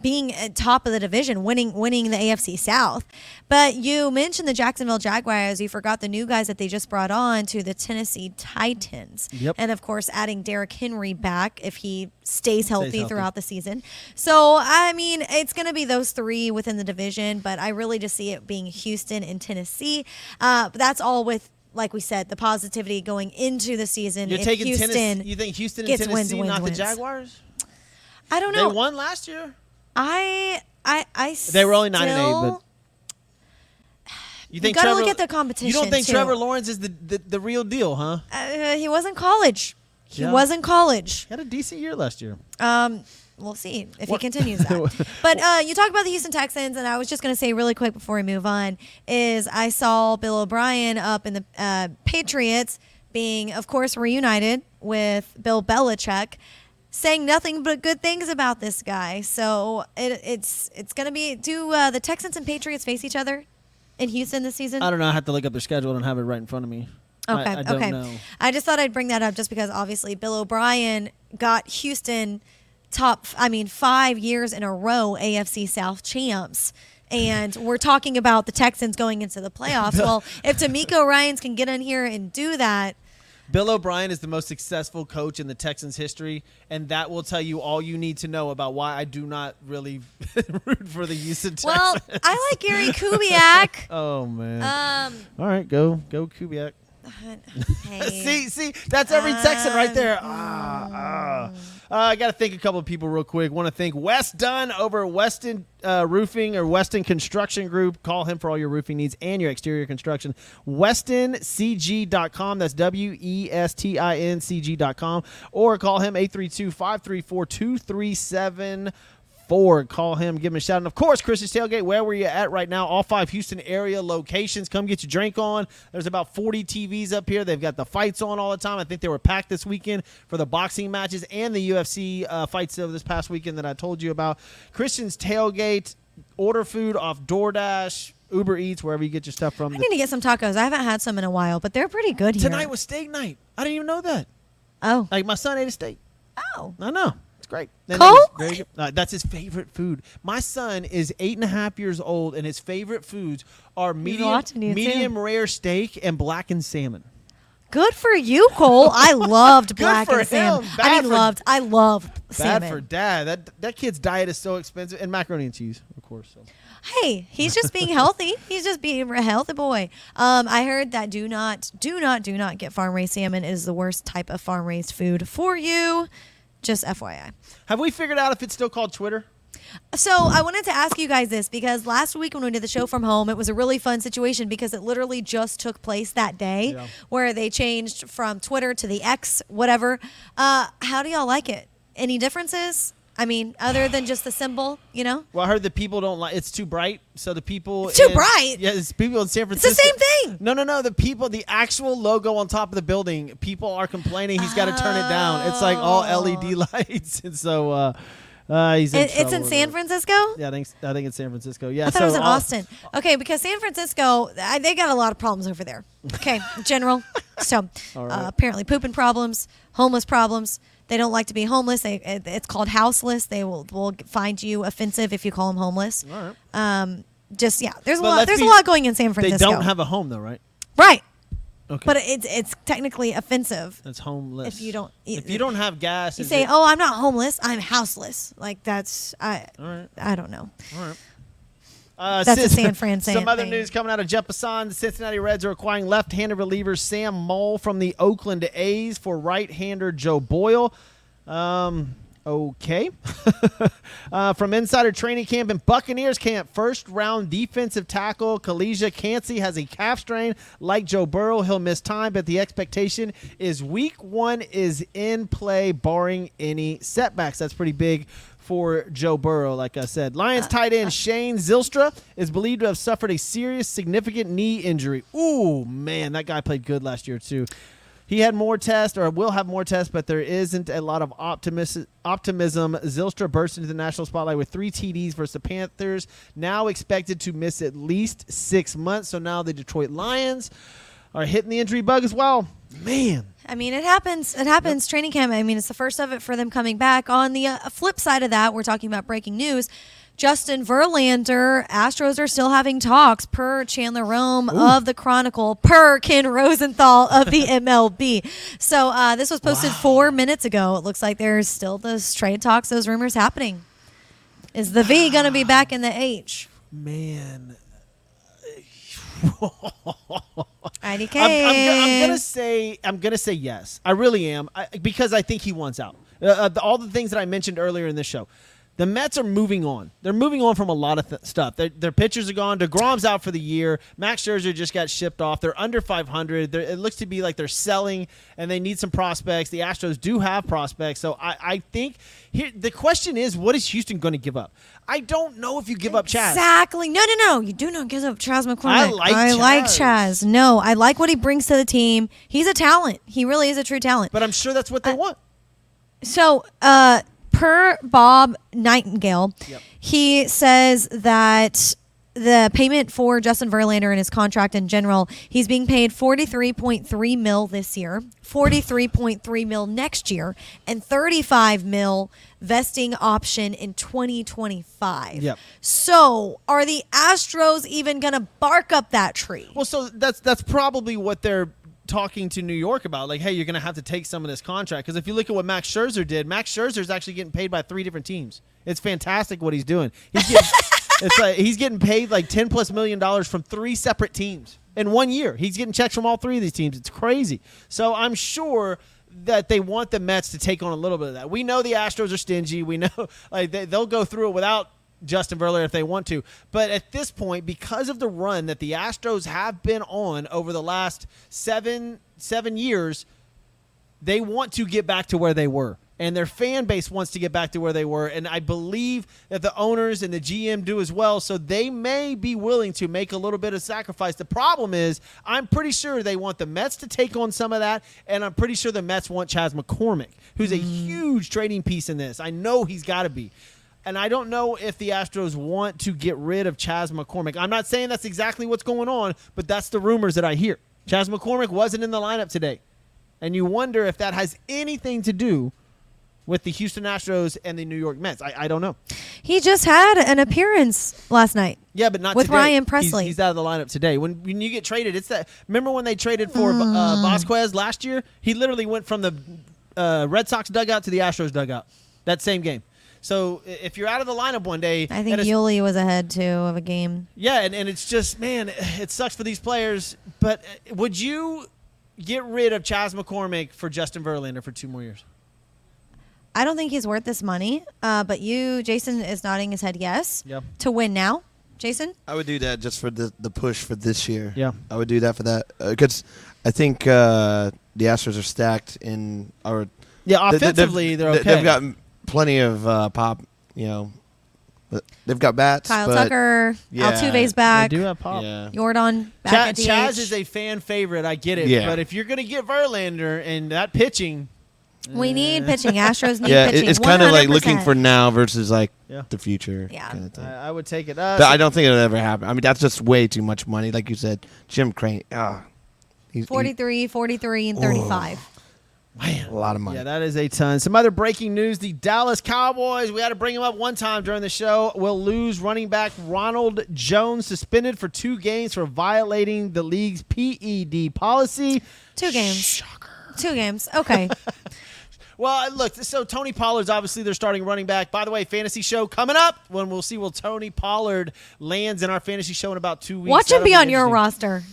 being at top of the division, winning winning the AFC South. But you mentioned the Jacksonville Jaguars. You forgot the new guys that they just brought on to the Tennessee Titans. Yep. And of course, adding Derrick Henry back if he stays healthy, healthy. throughout the season. So I mean, it's going to be those three within the division. But I really just see it being Houston and Tennessee. Uh, but that's all with. Like we said, the positivity going into the season. You're taking Houston Tennessee. You think Houston and Tennessee, wins, wins, not wins. the Jaguars? I don't know. They won last year. I I I They were only nine and eight, but <sighs> You think you gotta Trevor, look at the competition. You don't think too. Trevor Lawrence is the, the, the real deal, huh? uh, he was in college. He Yeah. was in college. He had a decent year last year. Um, we'll see if he continues that. <laughs> but uh, you talk about the Houston Texans, and I was just going to say really quick before we move on is I saw Bill O'Brien up in the uh, Patriots being, of course, reunited with Bill Belichick, saying nothing but good things about this guy. So it, it's it's going to be do uh, the Texans and Patriots face each other in Houston this season? I don't know. I have to look up their schedule and have it right in front of me. I- Okay, I, don't okay. know. I just thought I'd bring that up just because obviously Bill O'Brien got Houston top, I mean, five years in a row AFC South champs. And <laughs> we're talking about the Texans going into the playoffs. <laughs> well, if DeMeco Ryans can get in here and do that, Bill O'Brien is the most successful coach in the Texans history, and that will tell you all you need to know about why I do not really <laughs> root for the Houston Texans. well, I like Gary Kubiak. <laughs> oh man. Um, all right, go go Kubiak. <laughs> hey. see, see, that's every Texan right there. Ah, ah. Uh, I got to thank a couple of people real quick. Want to thank Wes Dunn over Westin uh, Roofing or Westin Construction Group. Call him for all your roofing needs and your exterior construction. WestinCG.com. That's W E S T I N C G.com. Or call him 832 534 2374 forward. Call him, give him a shout. And of course, Chris's Tailgate, where were you at right now? All five Houston area locations. Come get your drink on. There's about 40 TVs up here. They've got the fights on all the time. I think they were packed this weekend for the boxing matches and the UFC uh, fights of this past weekend that I told you about. Christian's Tailgate, order food off DoorDash, Uber Eats, wherever you get your stuff from. I need to get some tacos. I haven't had some in a while, but they're pretty good here. Tonight was steak night. I didn't even know that. oh, Like, my son ate a steak. oh, I know. It's great. And Cole? it very good. Uh, that's his favorite food. My son is eight and a half years old, and his favorite foods are medium, watching too. medium rare steak and blackened salmon. good for you, Cole. I <laughs> loved Good black and salmon. him. I Bad mean, for- loved. I loved Bad salmon. for dad. That that kid's diet is so expensive, and macaroni and cheese, of course. So. hey, he's just being healthy. <laughs> He's just being a healthy boy. Um, I heard that do not, do not, do not get farm raised salmon. It is the worst type of farm raised food for you. Just FYI. Have we figured out if it's still called Twitter? So I wanted to ask you guys this because last week when we did the show from home, it was a really fun situation because it literally just took place that day Yeah. where they changed from Twitter to the X, whatever. Uh, how do y'all like it? Any differences? I mean, other than just the symbol, you know? Well, I heard the people don't like it's too bright, so the people It's too in- bright? Yeah, it's people in San Francisco. It's the same thing. No, no, no. The people, the actual logo on top of the building, people are complaining he's got to turn it down. It's like all LED <laughs> lights, and so uh, uh, he's in It, it's in San. Francisco? Yeah, I think I think it's San Francisco. Yeah, I thought so it was in all- Austin. Okay, because San Francisco, I, they got a lot of problems over there. Okay, general. <laughs> So All right. uh, apparently, pooping problems, homeless problems. They don't like to be homeless. They, it's called houseless. They will will find you offensive if you call them homeless. All right. Um, just yeah, there's a lot. There's be- a lot going in San Francisco. They don't have a home though, right? right, Okay, but it's it's technically offensive. that's homeless. if you don't- if you don't have gas, You say, "Oh, I'm not homeless. I'm houseless." Like that's I. all right, I don't know. all right. Uh, That's a San Fran Some other thing. news coming out of Jeff Passan. The Cincinnati Reds are acquiring left-handed reliever Sam Moll from the Oakland A's for right-hander Joe Boyle. Um, okay. <laughs> uh, from Insider Training Camp and Buccaneers Camp, first-round defensive tackle Calijah Kancey has a calf strain. Like Joe Burrow, he'll miss time, but the expectation is Week One is in play, barring any setbacks. That's pretty big for Joe Burrow, like I said. Lions uh, tight end uh, Shane Zylstra is believed to have suffered a serious, significant knee injury. Ooh, man, that guy played good last year, too. He had more tests, or will have more tests, but there isn't a lot of optimis- optimism. Zilstra burst into the national spotlight with three TDs versus the Panthers, now expected to miss at least six months. So now the Detroit Lions are hitting the injury bug as well. Man, I mean, it happens. It happens. Training camp. I mean, it's the first of it for them coming back. On the uh, flip side of that, we're talking about breaking news. Justin Verlander, Astros are still having talks per Chandler Rome of the Chronicle, per Ken Rosenthal of the <laughs> MLB. So uh, this was posted four minutes ago. It looks like there's still those trade talks, those rumors happening. Is the V going to be back in the H? man. I'm, I'm, I'm gonna say I'm gonna say yes. I really am I, because I think he wants out. Uh, uh, the, all the things that I mentioned earlier in this show. The Mets are moving on. They're moving on from a lot of th- stuff. Their, their pitchers are gone. deGrom's out for the year. Max Scherzer just got shipped off. They're under 500. They're, it looks to be like they're selling, and they need some prospects. The Astros do have prospects, so I, I think here the question is, what is Houston going to give up? I don't know if you give up Chaz. Exactly. No, no, no. You do not give up Chaz McCormick. I like I like Chaz. Chaz. No, I like what he brings to the team. He's a talent. He really is a true talent. But I'm sure that's what they want. So, uh, per Bob Nightingale, Yep. he says that the payment for Justin Verlander and his contract in general, he's being paid 43.3 mil this year, 43.3 mil next year, and 35 mil vesting option in 2025. Yep. So, are the Astros even going to bark up that tree? Well, so that's that's probably what they're talking to New York about. Like, hey, you're going to have to take some of this contract because if you look at what Max Scherzer did, Max Scherzer is actually getting paid by three different teams. It's fantastic what he's doing. He's getting, <laughs> it's like he's getting paid like ten plus million dollars from three separate teams in one year. He's getting checks from all three of these teams. It's crazy. So I'm sure that they want the Mets to take on a little bit of that. We know the Astros are stingy. We know <laughs> like they, they'll go through it without Justin Verlander if they want to. But at this point, because of the run that the Astros have been on over the last seven seven years, they want to get back to where they were. And their fan base wants to get back to where they were. And I believe that the owners and the GM do as well. So they may be willing to make a little bit of sacrifice. The problem is, I'm pretty sure they want the Mets to take on some of that. And I'm pretty sure the Mets want Chaz McCormick, who's a mm. huge trading piece in this. I know he's got to be. And I don't know if the Astros want to get rid of Chaz McCormick. I'm not saying that's exactly what's going on, but that's the rumors that I hear. Chaz McCormick wasn't in the lineup today. And you wonder if that has anything to do with the Houston Astros and the New York Mets. I, I don't know. He just had an appearance last night. Yeah, but not With today. Ryan He's- Presley. He's, out of the lineup today. When when you get traded, it's that. Remember when they traded for Mm. uh, Vázquez last year? He literally went from the uh, Red Sox dugout to the Astros dugout that same game. So if you're out of the lineup one day, I think Yuli was ahead too of a game. yeah, and, and it's just man, it sucks for these players. But uh, would you get rid of Chaz McCormick for Justin Verlander for two more years? I don't think he's worth this money. Uh, but you, Jason, is nodding his head yes Yep. to win now. Jason, I would do that just for the the push for this year. Yeah. I would do that for that because I think uh, the Astros are stacked in or Yeah, they- they- offensively they've, they're okay. They've got plenty of uh, pop. You know, but they've got bats. Kyle but Tucker, yeah, Altuve's They back, do have pop. Yeah. Jordan back Cha- at DH. Chaz is a fan favorite. I get it. Yeah. But if you're going to get Verlander and that pitching, we need pitching. Astros <laughs> need Yeah, it- pitching. it's kind of like looking for now versus like Yeah. the future. Yeah. kind of thing. I, I would take it. Uh, But I don't think it'll ever happen. I mean, that's just way too much money. Like you said, Jim Crane. Ah, he's, 43, 43, and 35. He- a lot of money. Yeah, that is a ton. Some other breaking news: the Dallas Cowboys. We had to bring him up one time during the show. Will lose running back Ronald Jones suspended for two games for violating the league's PED policy. Two games. Shocker. Two games. Okay. <laughs> Well, uh, look, so Tony Pollard's obviously their starting running back. By the way, fantasy show coming up when we'll see will Tony Pollard lands in our fantasy show in about two weeks. Watch him That'll be on your roster.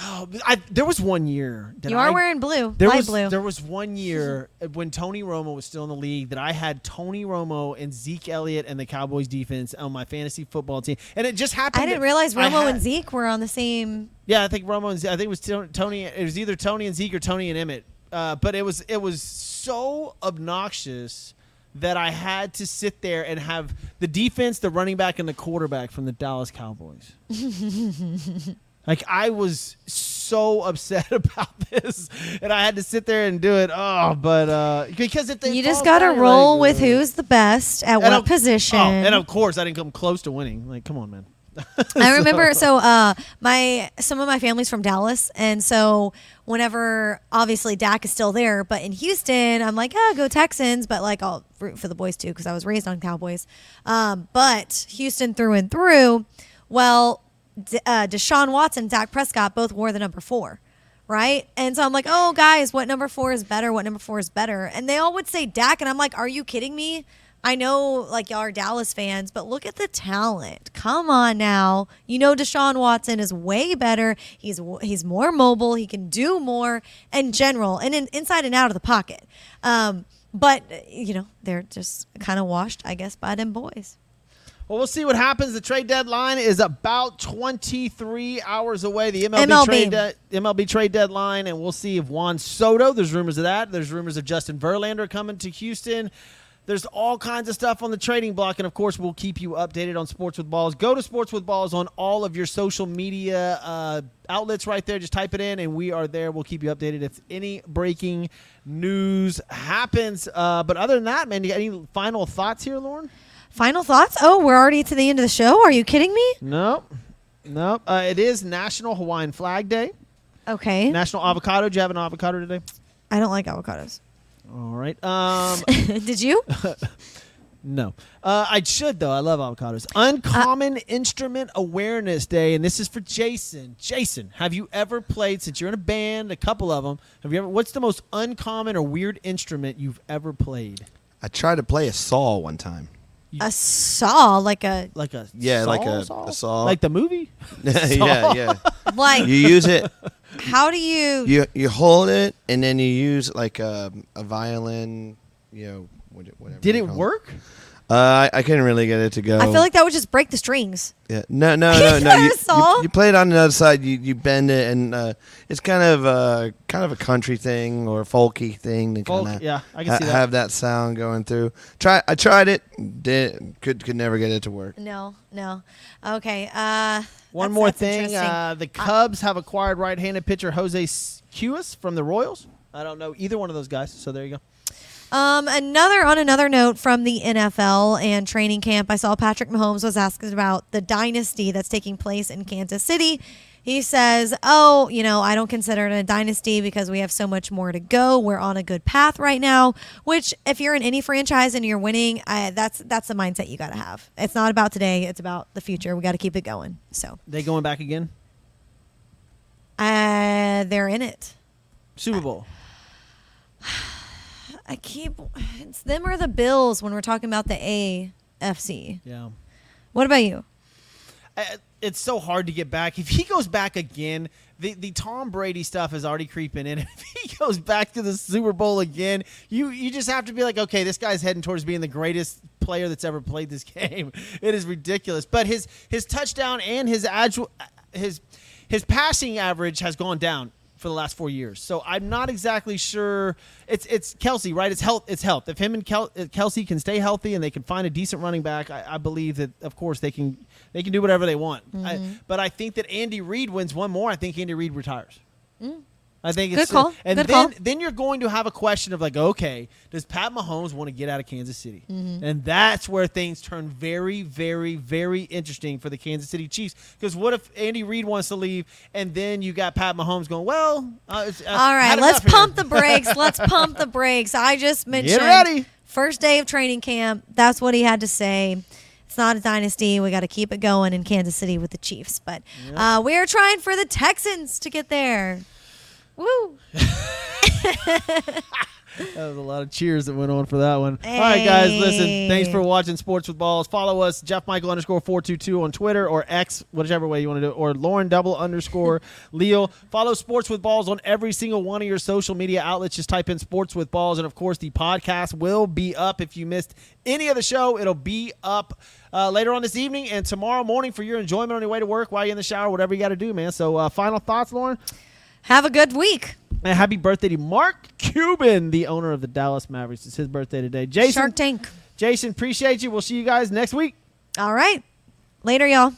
Oh, I, there was one year that You are I- wearing blue, There was blue. there was one year when Tony Romo was still in the league that I had Tony Romo and Zeke Elliott and the Cowboys defense on my fantasy football team, and it just happened. I didn't realize Romo had- and Zeke were on the same. Yeah, I think Romo and Zeke, I think it was Tony. It was either Tony and Zeke or Tony and Emmitt. Uh, but it was it was so obnoxious that I had to sit there and have the defense, the running back, and the quarterback from the Dallas Cowboys. <laughs> like I was so upset <laughs> about this, and I had to sit there and do it. Oh, but uh, because if they You just got to roll like, with who's the best at what of- position. Oh, and of course, I didn't come close to winning. Like, come on, man. I <laughs> remember so uh my some of my family's from Dallas and so whenever obviously Dak is still there but in Houston I'm like oh go Texans but like I'll root for the boys too because I was raised on Cowboys um but Houston through and through well D- uh, Deshaun Watson Dak Prescott both wore the number 4 right and so I'm like oh guys what number 4 is better what number 4 is better and they all would say Dak and I'm like are you kidding me I know like y'all are Dallas fans, but look at the talent. Come on now. You know Deshaun Watson is way better. He's he's more mobile. He can do more in general and in, inside and out of the pocket. Um, but you know they're just kind of washed, I guess, by them boys. Well, we'll see what happens. The trade deadline is about 23 hours away. The MLB, MLB. trade de- MLB trade deadline, and we'll see if Juan Soto. There's rumors of that. There's rumors of Justin Verlander coming to Houston. There's all kinds of stuff on the trading block, and of course, we'll keep you updated on Sports with Balls. Go to Sports with Balls on all of your social media uh, outlets right there. Just type it in, and we are there. We'll keep you updated if any breaking news happens. Uh, but other than that, man, you got any final thoughts here, Lauren? Final thoughts? Oh, we're already to the end of the show. Are you kidding me? Nope. Nope. Uh, it is National Hawaiian Flag Day. Okay. National Avocado. Do you have an avocado today? I don't like avocados. All right. Um, <laughs> Did you? <laughs> no. Uh, I should though. I love avocados. Uncommon Instrument Awareness Day, and this is for Jason. Jason, have you ever played? Since you're in a band, a couple of them. Have you ever? What's the most uncommon or weird instrument you've ever played? I tried to play a saw one time. A saw, like a Like a Yeah, like a- saw? a saw. like the movie. <laughs> yeah, yeah. like. You use it. how do you? You you hold it, and then you use like a, a violin. You know, what- whatever. Did you it call work? Uh, I, I couldn't really get it to go. I feel like that would just break the strings. Yeah. No, no, <laughs> You no, no. got You, saw? you, you play it on the other side. You, you bend it, and uh, it's kind of uh, kind of a country thing or a folky thing to Folk, kind of yeah, I can see that. have that sound going through. Try. I tried it. Did could could never get it to work. No, no. Okay. Uh, One that's- more that's thing. interesting. Uh, the Cubs have acquired right-handed pitcher Jose S- Cuas from the Royals. I don't know either one of those guys, so there you go. Um, another on another note from the NFL and training camp, I saw Patrick Mahomes was asking about the dynasty that's taking place in Kansas City. He says, "Oh, you know, I don't consider it a dynasty because we have so much more to go. We're on a good path right now." Which, if you're in any franchise and you're winning, I, that's that's the mindset you got to have. It's not about today; it's about the future. We got to keep it going. So, They going back again? uh, they're in it. Super Bowl. <sighs> I keep it's them or the Bills when we're talking about the AFC. Yeah. What about you? I- it's so hard to get back. If he goes back again, the, the Tom Brady stuff is already creeping in. <laughs> If he goes back to the Super Bowl again, you you just have to be like, okay, this guy's heading towards being the greatest player that's ever played this <laughs> game. It is ridiculous. But his his touchdown and his actual uh, his his passing average has gone down for the last four years. So I'm not exactly sure. It's it's Kelce, right? It's health. It's health. If him and Kel, uh, Kelce can stay healthy and they can find a decent running back, I, I believe that of course they can they can do whatever they want. I, but I think that Andy Reid wins one more. I think Andy Reid retires. I think Good it's call. and Good then call. then you're going to have a question of like, okay, does Pat Mahomes want to get out of Kansas City? Mm-hmm. And that's where things turn very, very, very interesting for the Kansas City Chiefs. Because what if Andy Reid wants to leave, and then you got Pat Mahomes going, well, uh, it's, uh, All right, let's enough here." pump the brakes. <laughs> Let's pump the brakes. I just mentioned ready. first day of training camp. That's what he had to say. It's not a dynasty. We got to keep it going in Kansas City with the Chiefs, but uh, we are trying for the Texans to get there. Woo! <laughs> That was a lot of cheers that went on for that one. All right, guys, listen. Thanks for watching Sports with Balls. Follow us, Jeff Michael underscore four two two on Twitter or X, whichever way you want to do it, or Lauren double underscore <laughs> Leo. Follow Sports with Balls on every single one of your social media outlets. Just type in Sports with Balls, and of course, the podcast will be up. If you missed any of the show, it'll be up. Uh, later on this evening and tomorrow morning for your enjoyment on your way to work while you're in the shower, whatever you got to do, man. So, uh, final thoughts, Lauren? Have a good week. And happy birthday to Mark Cuban, the owner of the Dallas Mavericks. It's his birthday today. Jason, Shark Tank. Jason, appreciate you. We'll see you guys next week. All right. Later, y'all.